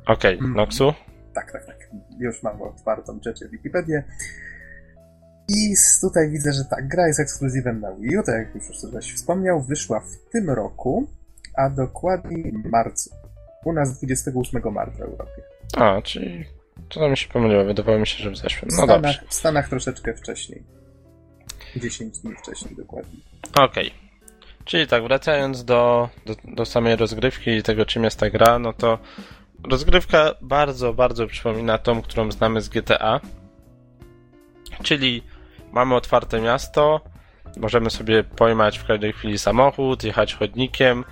Okej, okay, mm. Noxu? Tak, tak, tak. Już mam otwartą rzeczy Wikipedię. I tutaj widzę, że tak, gra jest ekskluzywem na Wii U, tak jak już ktoś wspomniał, wyszła w tym roku, a dokładnie w marcu. U nas 28 marca w Europie. A, czyli to nam się pomyliło, wydawało mi się, że w zeszłym. No w Stanach, dobrze. W Stanach troszeczkę wcześniej. 10 dni wcześniej dokładnie. Okej. Okay. Czyli tak, wracając do, do, do samej rozgrywki i tego, czym jest ta gra, no to rozgrywka bardzo, bardzo przypomina tą, którą znamy z GTA. Czyli mamy otwarte miasto, możemy sobie pojmać w każdej chwili samochód, jechać chodnikiem.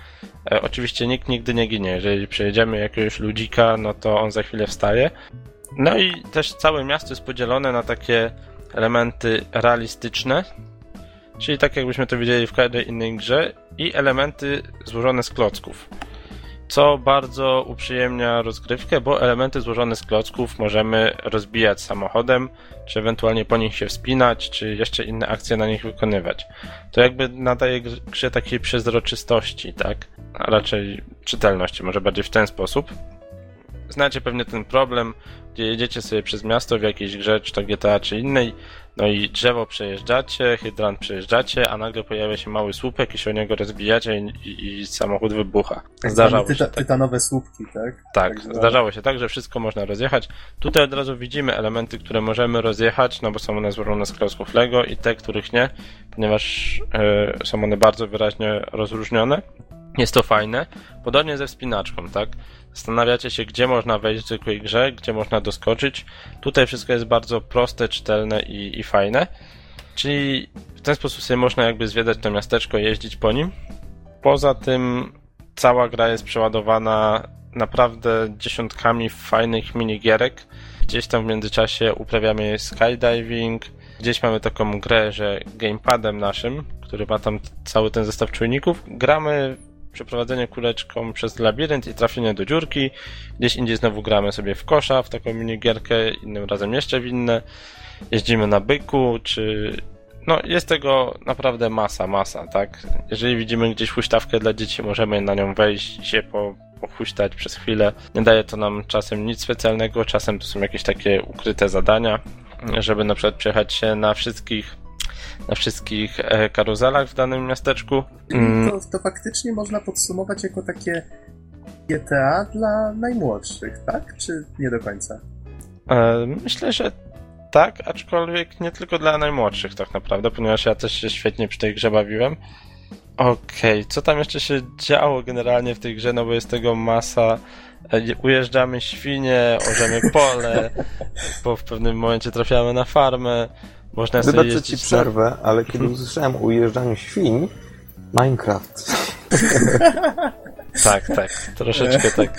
E, oczywiście nikt nigdy nie ginie. Jeżeli przejedziemy jakiegoś ludzika, no to on za chwilę wstaje. No i też całe miasto jest podzielone na takie elementy realistyczne, czyli tak jakbyśmy to widzieli w każdej innej grze, i elementy złożone z klocków co bardzo uprzyjemnia rozgrywkę, bo elementy złożone z klocków możemy rozbijać samochodem, czy ewentualnie po nich się wspinać, czy jeszcze inne akcje na nich wykonywać. To jakby nadaje grze takiej przezroczystości, tak? A raczej czytelności, może bardziej w ten sposób. Znacie pewnie ten problem, gdzie jedziecie sobie przez miasto w jakiejś grze, czy to GTA, czy innej, no i drzewo przejeżdżacie, hydrant przejeżdżacie, a nagle pojawia się mały słupek i się o niego rozbijacie i, i samochód wybucha. Tak zdarzało tyta, się tak. Tytanowe słupki, tak? Tak, tak zdarzało się tak, że wszystko można rozjechać. Tutaj od razu widzimy elementy, które możemy rozjechać, no bo są one złożone z klocków Lego i te, których nie, ponieważ yy, są one bardzo wyraźnie rozróżnione. Jest to fajne. Podobnie ze wspinaczką, tak? Zastanawiacie się, gdzie można wejść w zwykłej grze, gdzie można doskoczyć. Tutaj wszystko jest bardzo proste, czytelne i, i fajne. Czyli w ten sposób sobie można jakby zwiedzać to miasteczko, jeździć po nim. Poza tym cała gra jest przeładowana naprawdę dziesiątkami fajnych minigierek. Gdzieś tam w międzyczasie uprawiamy skydiving, gdzieś mamy taką grę, że gamepadem naszym, który ma tam cały ten zestaw czujników, gramy przeprowadzenie kuleczką przez labirynt i trafienie do dziurki. Gdzieś indziej znowu gramy sobie w kosza, w taką minigierkę, innym razem jeszcze w inne. Jeździmy na byku, czy... No, jest tego naprawdę masa, masa, tak? Jeżeli widzimy gdzieś huśtawkę dla dzieci, możemy na nią wejść i się po, pochuśtać przez chwilę. Nie daje to nam czasem nic specjalnego, czasem to są jakieś takie ukryte zadania, żeby na przykład przejechać się na wszystkich na wszystkich e, karuzelach w danym miasteczku. Mm. To, to faktycznie można podsumować jako takie GTA dla najmłodszych, tak? Czy nie do końca? E, myślę, że tak, aczkolwiek nie tylko dla najmłodszych tak naprawdę, ponieważ ja też się świetnie przy tej grze bawiłem. Okej, okay. co tam jeszcze się działo generalnie w tej grze, no bo jest tego masa. E, ujeżdżamy świnie, orzemy pole, bo w pewnym momencie trafiamy na farmę. Można sobie Wybaczę ci przerwę, na... ale kiedy usłyszałem o ujeżdżaniu świń, Minecraft. tak, tak, troszeczkę tak.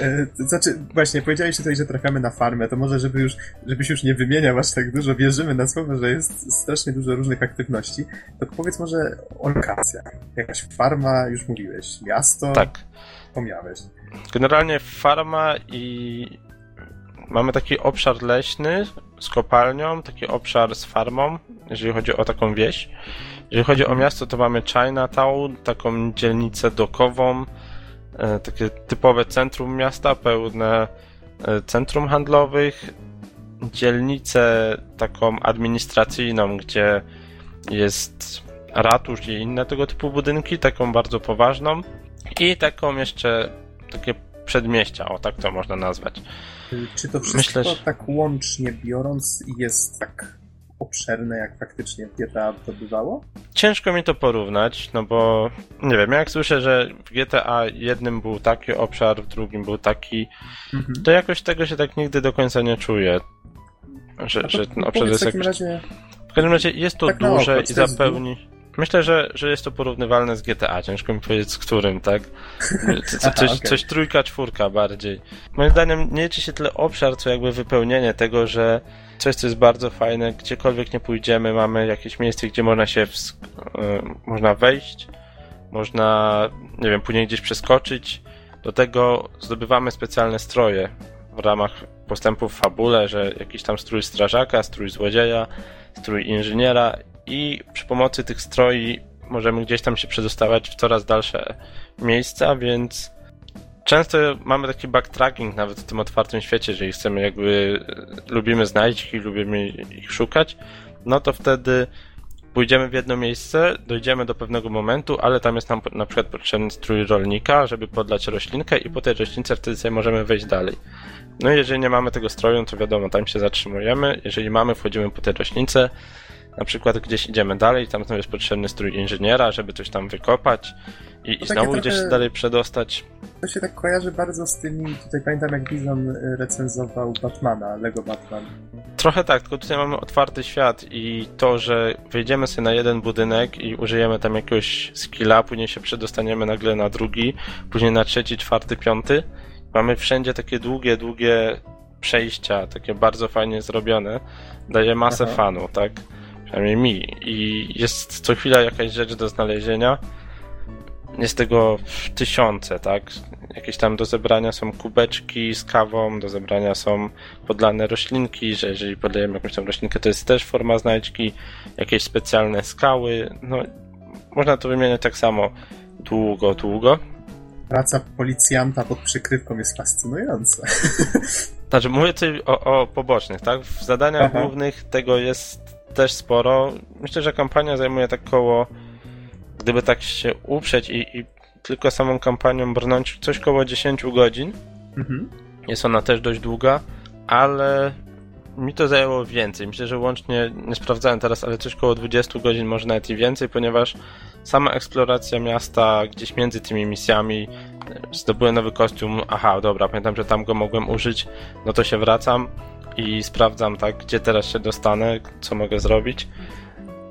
E, znaczy, właśnie, powiedziałeś tutaj, że trafiamy na farmę, to może, żeby już, żebyś już nie wymieniał aż tak dużo, wierzymy na słowo, że jest strasznie dużo różnych aktywności, to powiedz może o lokacjach. Jakaś farma, już mówiłeś, miasto? Tak. Pomniałeś. Generalnie farma i mamy taki obszar leśny z kopalnią, taki obszar z farmą, jeżeli chodzi o taką wieś. Jeżeli chodzi o miasto, to mamy Chinatown, taką dzielnicę dokową, e, takie typowe centrum miasta, pełne e, centrum handlowych, dzielnicę taką administracyjną, gdzie jest ratusz i inne tego typu budynki, taką bardzo poważną i taką jeszcze takie przedmieścia, o tak to można nazwać. Czy to wszystko tak łącznie biorąc jest tak obszerne, jak faktycznie GTA to bywało? Ciężko mi to porównać, no bo nie wiem, jak słyszę, że w GTA jednym był taki obszar, w drugim był taki, mhm. to jakoś tego się tak nigdy do końca nie czuję. Że, że ten obszar jest jakoś... Razie... W każdym razie jest to tak duże i zapełni... Myślę, że, że jest to porównywalne z GTA. Ciężko mi powiedzieć z którym, tak? Co, coś, okay. coś trójka, czwórka bardziej. Moim zdaniem nie liczy się tyle obszar, co jakby wypełnienie tego, że coś, co jest bardzo fajne, gdziekolwiek nie pójdziemy, mamy jakieś miejsce, gdzie można się, yy, można wejść, można, nie wiem, później gdzieś przeskoczyć. Do tego zdobywamy specjalne stroje w ramach postępów w fabule, że jakiś tam strój strażaka, strój złodzieja, strój inżyniera i przy pomocy tych stroi możemy gdzieś tam się przedostawać w coraz dalsze miejsca, więc często mamy taki backtracking nawet w tym otwartym świecie, jeżeli chcemy jakby lubimy znaleźć ich, lubimy ich szukać, no to wtedy pójdziemy w jedno miejsce, dojdziemy do pewnego momentu, ale tam jest nam na przykład potrzebny strój rolnika, żeby podlać roślinkę i po tej roślince wtedy sobie możemy wejść dalej. No i jeżeli nie mamy tego stroju, to wiadomo, tam się zatrzymujemy. Jeżeli mamy, wchodzimy po tej roślince, na przykład gdzieś idziemy dalej, tam jest potrzebny strój inżyniera, żeby coś tam wykopać i, i znowu gdzieś trochę... dalej przedostać. To się tak kojarzy bardzo z tymi, tutaj pamiętam jak Bizon recenzował Batmana, Lego Batman. Trochę tak, tylko tutaj mamy otwarty świat i to, że wejdziemy sobie na jeden budynek i użyjemy tam jakiegoś skilla, później się przedostaniemy nagle na drugi, później na trzeci, czwarty, piąty. Mamy wszędzie takie długie, długie przejścia, takie bardzo fajnie zrobione. Daje masę Aha. fanu, tak? Przynajmniej mi. I jest co chwila jakaś rzecz do znalezienia. Jest tego tysiące, tak? Jakieś tam do zebrania są kubeczki z kawą, do zebrania są podlane roślinki, że jeżeli podajemy jakąś tam roślinkę, to jest też forma znajdźki, jakieś specjalne skały. No, można to wymieniać tak samo długo, długo. Praca policjanta pod przykrywką jest fascynująca. Znaczy, mówię tutaj o, o pobocznych, tak? W zadaniach Aha. głównych tego jest też sporo. Myślę, że kampania zajmuje tak koło, gdyby tak się uprzeć i, i tylko samą kampanią brnąć, coś koło 10 godzin. Mhm. Jest ona też dość długa, ale mi to zajęło więcej. Myślę, że łącznie, nie sprawdzałem teraz, ale coś koło 20 godzin, może nawet i więcej, ponieważ sama eksploracja miasta gdzieś między tymi misjami, zdobyłem nowy kostium, aha, dobra, pamiętam, że tam go mogłem użyć, no to się wracam i sprawdzam, tak, gdzie teraz się dostanę, co mogę zrobić.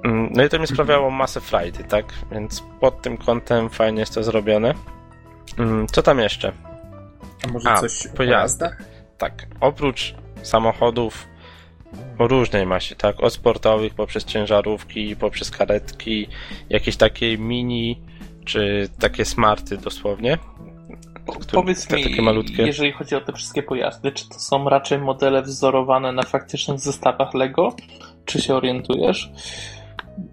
Mm, no i to mi mhm. sprawiało masę frajdy, tak, więc pod tym kątem fajnie jest to zrobione. Mm, co tam jeszcze? A może A, coś o pojazdach? Tak, oprócz samochodów o różnej masie, tak, od sportowych poprzez ciężarówki, poprzez karetki, jakieś takie mini, czy takie smarty dosłownie, Powiedz te, mi, takie malutkie. jeżeli chodzi o te wszystkie pojazdy, czy to są raczej modele wzorowane na faktycznych zestawach Lego? Czy się orientujesz?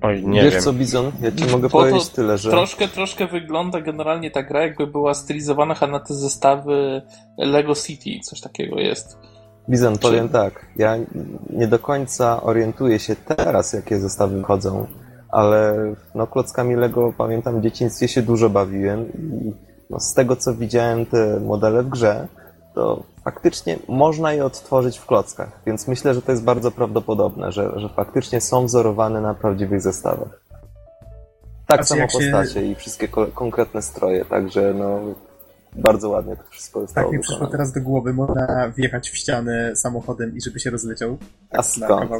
Oj, nie Wiesz wiem. co, Bizon? Ja ci mogę Bo powiedzieć tyle, że... Troszkę, troszkę wygląda generalnie ta gra, jakby była stylizowana na te zestawy Lego City, coś takiego jest. Bizon, czy... powiem tak, ja nie do końca orientuję się teraz, jakie zestawy wchodzą, ale no klockami Lego pamiętam w dzieciństwie się dużo bawiłem i no, z tego co widziałem te modele w grze, to faktycznie można je odtworzyć w klockach, więc myślę, że to jest bardzo prawdopodobne, że, że faktycznie są wzorowane na prawdziwych zestawach. Tak samo postacie się... i wszystkie konkretne stroje, także no bardzo ładnie to wszystko jest. Tak mi przyszło teraz do głowy, można wjechać w ścianę samochodem i żeby się rozleciał A skąd?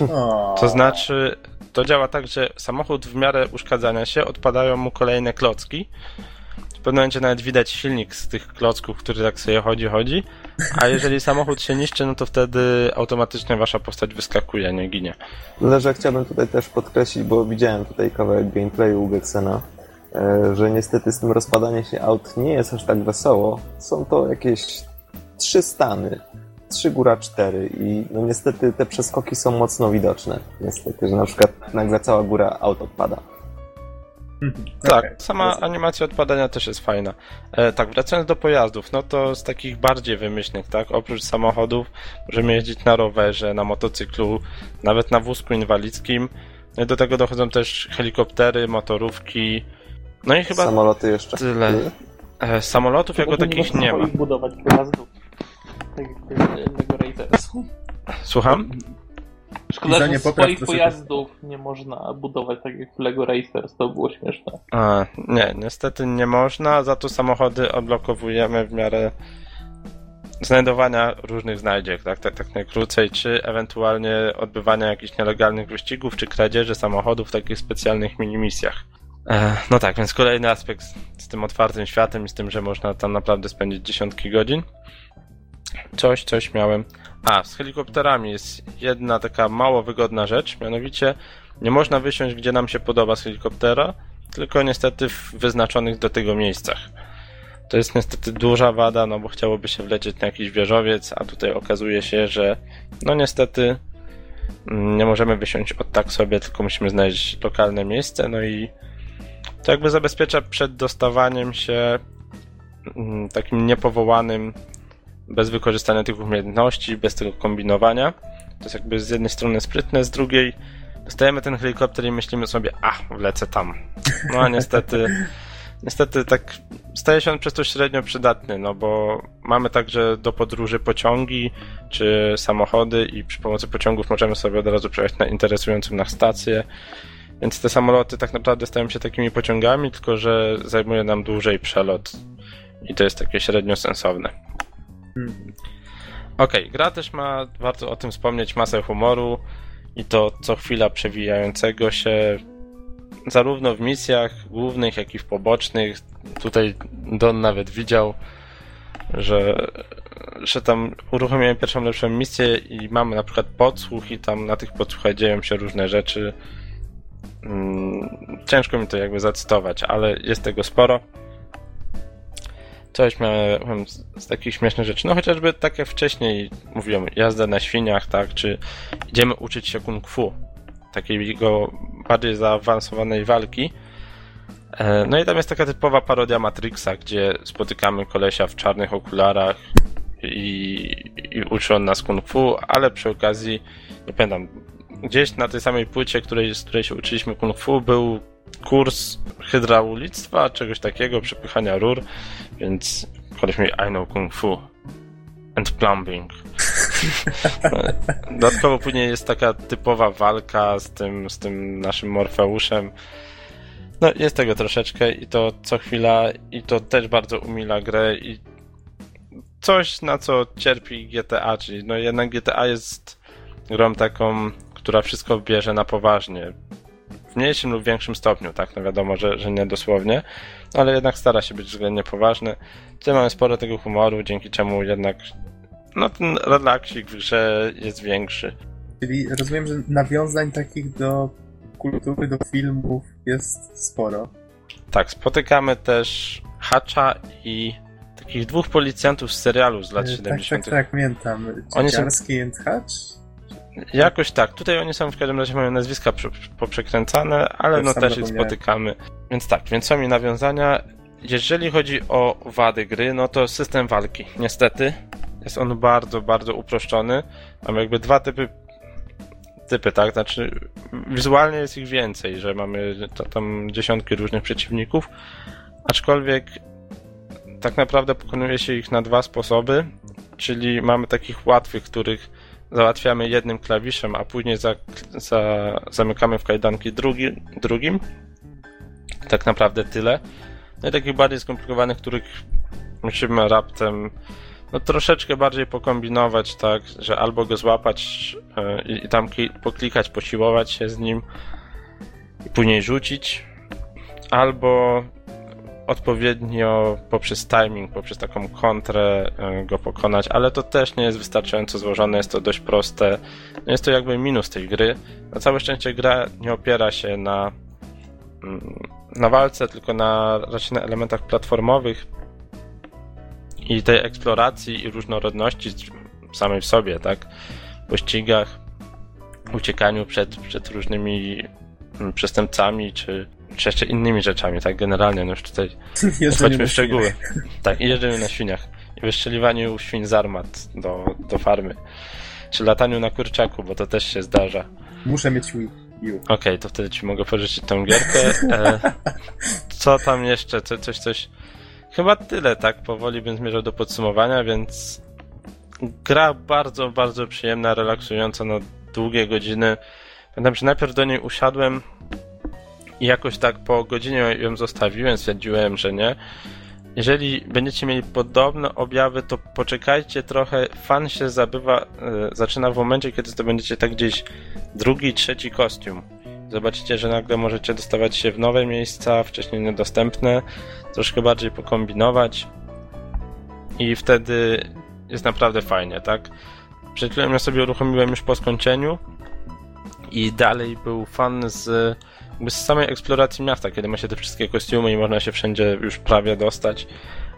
To znaczy, to działa tak, że samochód w miarę uszkadzania się odpadają mu kolejne klocki, pewnym momencie nawet widać silnik z tych klocków, który tak sobie chodzi, chodzi. A jeżeli samochód się niszczy, no to wtedy automatycznie wasza postać wyskakuje, nie ginie. Ale że chciałbym tutaj też podkreślić, bo widziałem tutaj kawałek gameplayu u Gexena, e, że niestety z tym rozpadaniem się aut nie jest aż tak wesoło. Są to jakieś trzy stany. Trzy góra cztery i no niestety te przeskoki są mocno widoczne. Niestety, że na przykład nagle cała góra aut odpada. Mhm. Tak, okay. sama animacja odpadania też jest fajna. E, tak, wracając do pojazdów, no to z takich bardziej wymyślnych, tak, oprócz samochodów możemy jeździć na rowerze, na motocyklu, nawet na wózku inwalidzkim. No do tego dochodzą też helikoptery, motorówki, no i chyba Samoloty jeszcze. tyle. E, samolotów jako takich nie ma. budować pojazdów. Tak jak Słucham? Szkoda, że swoich pojazdów nie można budować tak jak w LEGO Racers, to było śmieszne. A, nie, niestety nie można, za to samochody odblokowujemy w miarę znajdowania różnych znajdziek, tak, tak, tak najkrócej, czy ewentualnie odbywania jakichś nielegalnych wyścigów, czy kradzieży samochodów w takich specjalnych minimisjach. E, no tak, więc kolejny aspekt z tym otwartym światem i z tym, że można tam naprawdę spędzić dziesiątki godzin. Coś, coś miałem. A, z helikopterami jest jedna taka mało wygodna rzecz, mianowicie nie można wysiąść, gdzie nam się podoba z helikoptera, tylko niestety w wyznaczonych do tego miejscach. To jest niestety duża wada, no bo chciałoby się wlecieć na jakiś wieżowiec, a tutaj okazuje się, że no niestety mm, nie możemy wysiąść od tak sobie, tylko musimy znaleźć lokalne miejsce, no i to jakby zabezpiecza przed dostawaniem się mm, takim niepowołanym, bez wykorzystania tych umiejętności, bez tego kombinowania. To jest jakby z jednej strony sprytne, z drugiej dostajemy ten helikopter i myślimy sobie, a, wlecę tam. No a niestety niestety tak staje się on przez to średnio przydatny, no bo mamy także do podróży pociągi czy samochody i przy pomocy pociągów możemy sobie od razu przejechać na interesującą nas stację. Więc te samoloty tak naprawdę stają się takimi pociągami, tylko że zajmuje nam dłużej przelot i to jest takie średnio sensowne. Hmm. Okej, okay, gra też ma, warto o tym wspomnieć, masę humoru i to co chwila przewijającego się zarówno w misjach głównych, jak i w pobocznych. Tutaj Don nawet widział, że, że tam uruchomiłem pierwszą lepszą misję i mamy na przykład podsłuch i tam na tych podsłuchach dzieją się różne rzeczy. Mm, ciężko mi to jakby zacytować, ale jest tego sporo. Coś miałem z, z takich śmiesznych rzeczy. No chociażby tak jak wcześniej mówiłem, jazda na świniach, tak, czy idziemy uczyć się kung fu takiego bardziej zaawansowanej walki. E, no i tam jest taka typowa parodia Matrixa, gdzie spotykamy kolesia w czarnych okularach i, i uczy on nas kung fu, ale przy okazji, nie pamiętam, gdzieś na tej samej płycie, której, z której się uczyliśmy kung fu, był kurs hydraulictwa, czegoś takiego, przepychania rur, więc koleś mi I know kung fu and plumbing. Dodatkowo później jest taka typowa walka z tym, z tym naszym Morfeuszem. No, jest tego troszeczkę i to co chwila, i to też bardzo umila grę i coś, na co cierpi GTA, czyli no jednak GTA jest grą taką, która wszystko bierze na poważnie. W mniejszym lub większym stopniu, tak? No wiadomo, że, że nie dosłownie, ale jednak stara się być względnie poważny. Tutaj mamy sporo tego humoru, dzięki czemu jednak no ten relaksik w grze jest większy. Czyli rozumiem, że nawiązań takich do kultury, do filmów jest sporo. Tak, spotykamy też Hatcha i takich dwóch policjantów z serialu z lat tak, 70. Tak, tak, tak, pamiętam. Oni są... and Hatch? Jakoś tak. Tutaj oni są w każdym razie mają nazwiska poprzekręcane, ale no też ich spotykamy. Więc tak, więc są mi nawiązania. Jeżeli chodzi o wady gry, no to system walki. Niestety, jest on bardzo, bardzo uproszczony. Mamy jakby dwa typy typy, tak? Znaczy, wizualnie jest ich więcej, że mamy tam dziesiątki różnych przeciwników, aczkolwiek tak naprawdę pokonuje się ich na dwa sposoby, czyli mamy takich łatwych, których załatwiamy jednym klawiszem, a później za, za, zamykamy w kajdanki drugi, drugim. Tak naprawdę tyle. No i takich bardziej skomplikowanych, których musimy raptem no troszeczkę bardziej pokombinować, tak, że albo go złapać yy, i tam poklikać, posiłować się z nim i później rzucić, albo odpowiednio poprzez timing, poprzez taką kontrę yy, go pokonać, ale to też nie jest wystarczająco złożone, jest to dość proste. No jest to jakby minus tej gry. Na całe szczęście gra nie opiera się na, yy, na walce, tylko na raczej na elementach platformowych, i tej eksploracji i różnorodności samej w sobie, tak? Pościgach, uciekaniu przed, przed różnymi mm, przestępcami, czy, czy jeszcze innymi rzeczami, tak? Generalnie, no już tutaj chodźmy w szczegóły. Tak, i jeżdżemy na świniach. I wystrzeliwaniu świń z armat do, do farmy. Czy lataniu na kurczaku, bo to też się zdarza. Muszę mieć Wii. Okej, okay, to wtedy ci mogę pożyczyć tą gierkę. E, co tam jeszcze? Co, coś, coś Chyba tyle, tak? Powoli bym zmierzał do podsumowania, więc gra bardzo, bardzo przyjemna, relaksująca na długie godziny. Pamiętam, że najpierw do niej usiadłem i jakoś tak po godzinie ją zostawiłem, stwierdziłem, że nie. jeżeli będziecie mieli podobne objawy, to poczekajcie trochę. Fan się zabywa, e, zaczyna w momencie, kiedy zdobędziecie tak gdzieś drugi, trzeci kostium. Zobaczycie, że nagle możecie dostawać się w nowe miejsca, wcześniej niedostępne, troszkę bardziej pokombinować i wtedy jest naprawdę fajnie, tak? Przed chwilą ja sobie uruchomiłem już po skończeniu i dalej był fan z, z samej eksploracji miasta, kiedy ma się te wszystkie kostiumy i można się wszędzie już prawie dostać,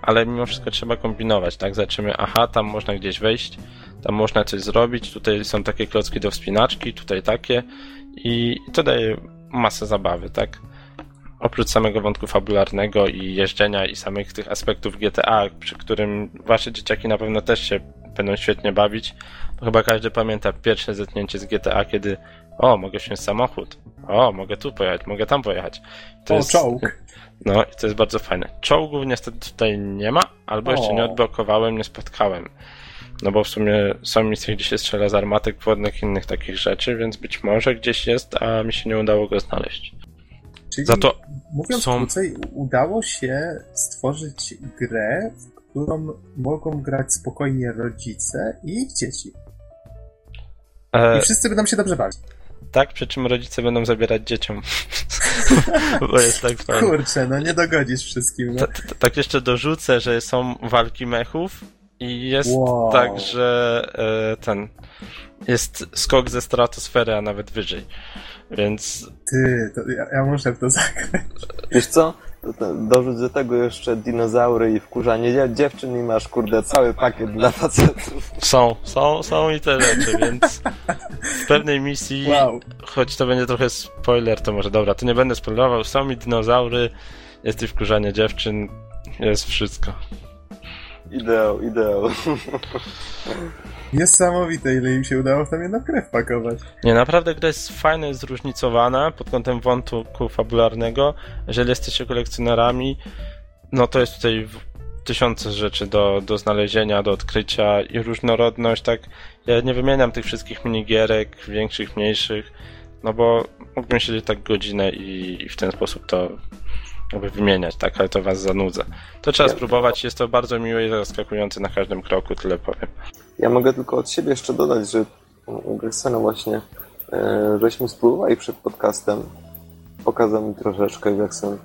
ale mimo wszystko trzeba kombinować, tak? Zobaczymy, aha, tam można gdzieś wejść, tam można coś zrobić, tutaj są takie klocki do wspinaczki, tutaj takie i to daje masę zabawy, tak? Oprócz samego wątku fabularnego i jeżdżenia i samych tych aspektów GTA, przy którym wasze dzieciaki na pewno też się będą świetnie bawić, bo chyba każdy pamięta pierwsze zetknięcie z GTA, kiedy o, mogę wziąć samochód, o, mogę tu pojechać, mogę tam pojechać. To o, jest, czołg. No i to jest bardzo fajne. Czołgów niestety tutaj nie ma, albo o. jeszcze nie odblokowałem, nie spotkałem. No bo w sumie są misje, gdzie się strzela z armatek wodnych i innych takich rzeczy, więc być może gdzieś jest, a mi się nie udało go znaleźć. Czyli, Za to mówiąc są... krócej, udało się stworzyć grę, w którą mogą grać spokojnie rodzice i ich dzieci. E... I wszyscy będą się dobrze bawić. Tak, przy czym rodzice będą zabierać dzieciom. Bo jest tak fajnie. Kurczę, no nie dogodzisz wszystkim. No. Tak jeszcze dorzucę, że są walki mechów i jest wow. tak, że e, ten jest skok ze stratosfery, a nawet wyżej. Więc. Ty, to ja, ja muszę w to zagrać. Wiesz co? Dorzuć do tego jeszcze dinozaury i wkurzanie dziewczyn i masz, kurde, cały pakiet dla facetów. Są, są, są i te rzeczy, więc w pewnej misji, wow. choć to będzie trochę spoiler, to może dobra, to nie będę spoilerował, są i dinozaury, jest i wkurzanie dziewczyn, jest wszystko. Ideał, ideał. Niesamowite, ile im się udało w tam jedną krew pakować. Nie, naprawdę gra jest fajna i zróżnicowana pod kątem wątku fabularnego. Jeżeli jesteście kolekcjonerami, no to jest tutaj tysiące rzeczy do, do znalezienia, do odkrycia i różnorodność, tak. Ja nie wymieniam tych wszystkich minigierek, większych, mniejszych, no bo mógłbym siedzieć tak godzinę i, i w ten sposób to jakby wymieniać, tak, ale to was zanudza. To trzeba ja... spróbować, jest to bardzo miłe i zaskakujące na każdym kroku, tyle powiem. Ja mogę tylko od siebie jeszcze dodać, że u Gersena właśnie e, żeśmy spróbowali przed podcastem, pokazał mi troszeczkę Gersen,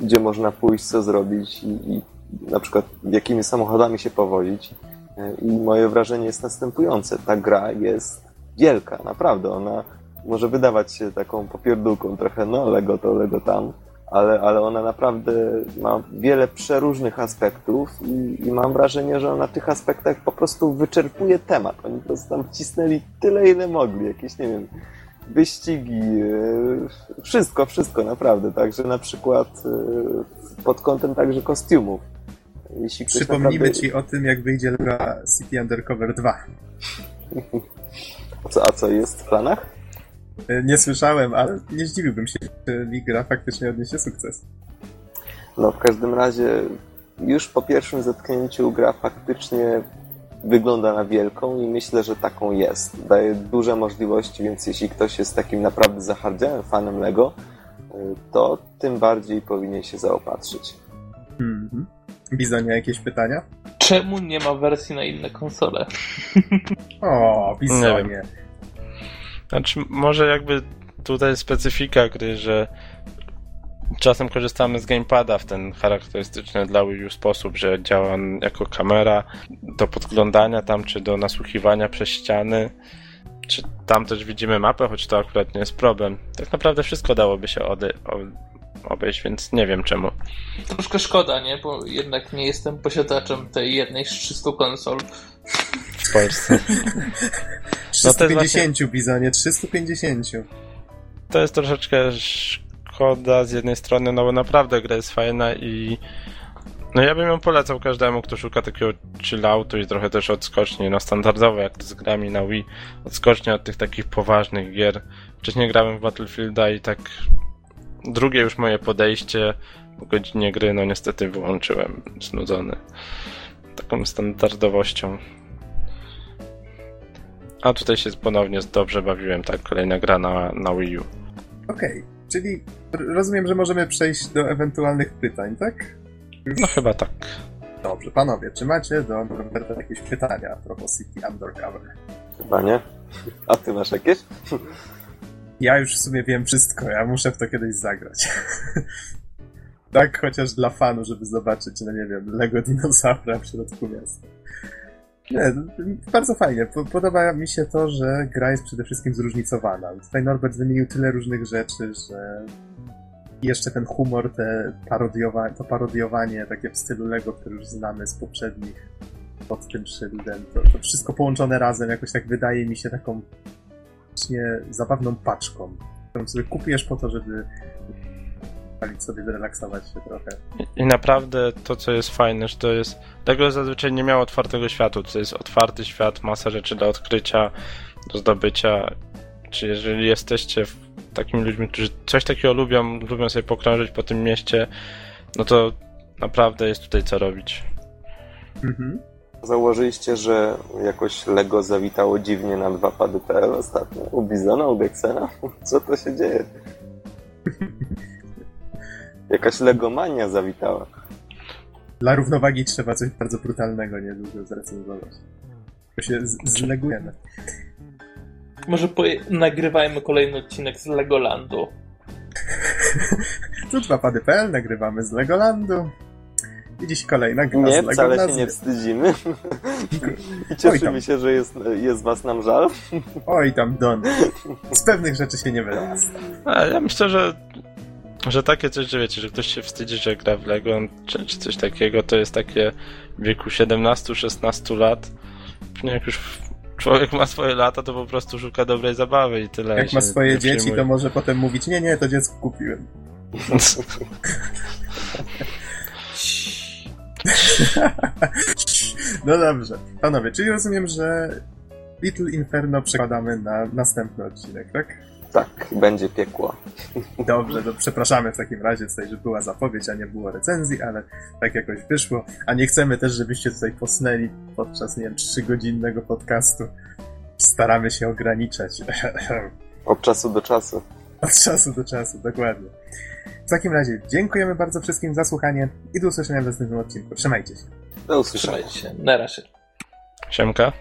gdzie można pójść, co zrobić i, i na przykład jakimi samochodami się powozić. E, I moje wrażenie jest następujące. Ta gra jest wielka, naprawdę. Ona może wydawać się taką popierdółką trochę, no Lego to, Lego tam, ale, ale ona naprawdę ma wiele przeróżnych aspektów i, i, mam wrażenie, że ona tych aspektach po prostu wyczerpuje temat. Oni po prostu tam wcisnęli tyle, ile mogli. Jakieś, nie wiem, wyścigi, e, wszystko, wszystko naprawdę. Także na przykład e, pod kątem także kostiumów. Jeśli Przypomnijmy naprawdę... ci o tym, jak wyjdzie Lura City Undercover 2. a, co, a co jest w planach? E, nie słyszałem, ale nie zdziwiłbym się, jeżeli gra faktycznie odniesie sukces. No w każdym razie już po pierwszym zetknięciu gra faktycznie wygląda na wielką i myślę, że taką jest. Daje duże możliwości, więc jeśli ktoś jest takim naprawdę zahardziałym fanem Lego, e, to tym bardziej powinien się zaopatrzyć. Mhm. Bizonia, jakieś pytania? Czemu nie ma wersji na inne konsole? O, Bizonie. Znaczy, może jakby tutaj specyfika gry, że czasem korzystamy z gamepada w ten charakterystyczny dla Wii U sposób, że działa on jako kamera do podglądania tam, czy do nasłuchiwania przez ściany. Czy tam też widzimy mapę, choć to akurat nie jest problem. Tak naprawdę wszystko dałoby się ode, obejść, więc nie wiem czemu. Troszkę szkoda, nie? Bo jednak nie jestem posiadaczem tej jednej z 300 konsol. W Polsce. 350 no. Bizonie, 350. To jest troszeczkę szkoda z jednej strony, no bo naprawdę gra jest fajna i no ja bym ją polecał każdemu, kto szuka takiego chilloutu i trochę też odskoczni, no standardowo jak to z grami na Wii, odskocznie od tych takich poważnych gier. Wcześniej grałem w Battlefielda i tak drugie już moje podejście po godzinie gry, no niestety wyłączyłem, znudzony taką standardowością. A tutaj się ponownie dobrze bawiłem, tak, kolejna gra na, na Wii U. Okej, okay. czyli rozumiem, że możemy przejść do ewentualnych pytań, tak? No chyba tak. Dobrze, panowie, czy macie do Roberta jakieś pytania a propos City Undercover? Chyba nie. A ty masz jakieś? Ja już w sumie wiem wszystko, ja muszę w to kiedyś zagrać. tak, chociaż dla fanu, żeby zobaczyć, no nie wiem, Lego dinozaura w środku miasta. Nie, bardzo fajnie. Podoba mi się to, że gra jest przede wszystkim zróżnicowana. Tutaj Norbert wymienił tyle różnych rzeczy, że jeszcze ten humor, te parodiowa to parodiowanie takie w stylu Lego, które już znamy z poprzednich pod tym szyldem, to, to wszystko połączone razem jakoś tak wydaje mi się taką zabawną paczką, którą sobie kupujesz po to, żeby sobie zrelaksować się trochę. I naprawdę to, co jest fajne, że to jest. Tego zazwyczaj nie miało otwartego światu. To jest otwarty świat, masa rzeczy do odkrycia, do zdobycia. Czy jeżeli jesteście takimi ludźmi, którzy coś takiego lubią, lubią sobie pokrążyć po tym mieście, no to naprawdę jest tutaj co robić. Mhm. Założyliście, że jakoś Lego zawitało dziwnie na dwa pady.pl ostatnio? U Bizona, u Dexena? Co to się dzieje? Jakaś legomania zawitała. Dla równowagi trzeba coś bardzo brutalnego niedługo zrecenzować. To się zlegujemy. Może nagrywajmy kolejny odcinek z Legolandu. tu dwa pady.pl, nagrywamy z Legolandu. I dziś kolejna gra Nie, z wcale się nie wstydzimy. I cieszymy się, że jest, jest was nam żal. Oj tam, Don. Z pewnych rzeczy się nie wyrasta. Ja myślę, że że takie coś, że wiecie, że ktoś się wstydzi, że gra w Lego, czy, czy coś takiego, to jest takie w wieku 17-16 lat. Jak już człowiek ma swoje lata, to po prostu szuka dobrej zabawy i tyle. Jak ma swoje dzieci, to może potem mówić, nie, nie, to dziecko kupiłem. no dobrze. Panowie, czyli rozumiem, że Little Inferno przekładamy na następny odcinek, tak? Tak, będzie piekło. Dobrze, to przepraszamy w takim razie tutaj, że była zapowiedź, a nie było recenzji, ale tak jakoś wyszło. A nie chcemy też, żebyście tutaj posnęli podczas, nie wiem, trzygodzinnego podcastu. Staramy się ograniczać. Od czasu do czasu. Od czasu do czasu, dokładnie. W takim razie dziękujemy bardzo wszystkim za słuchanie i do usłyszenia w następnym odcinku. Trzymajcie się. Do usłyszenia. Trzymajcie się. Na razie. Siemka.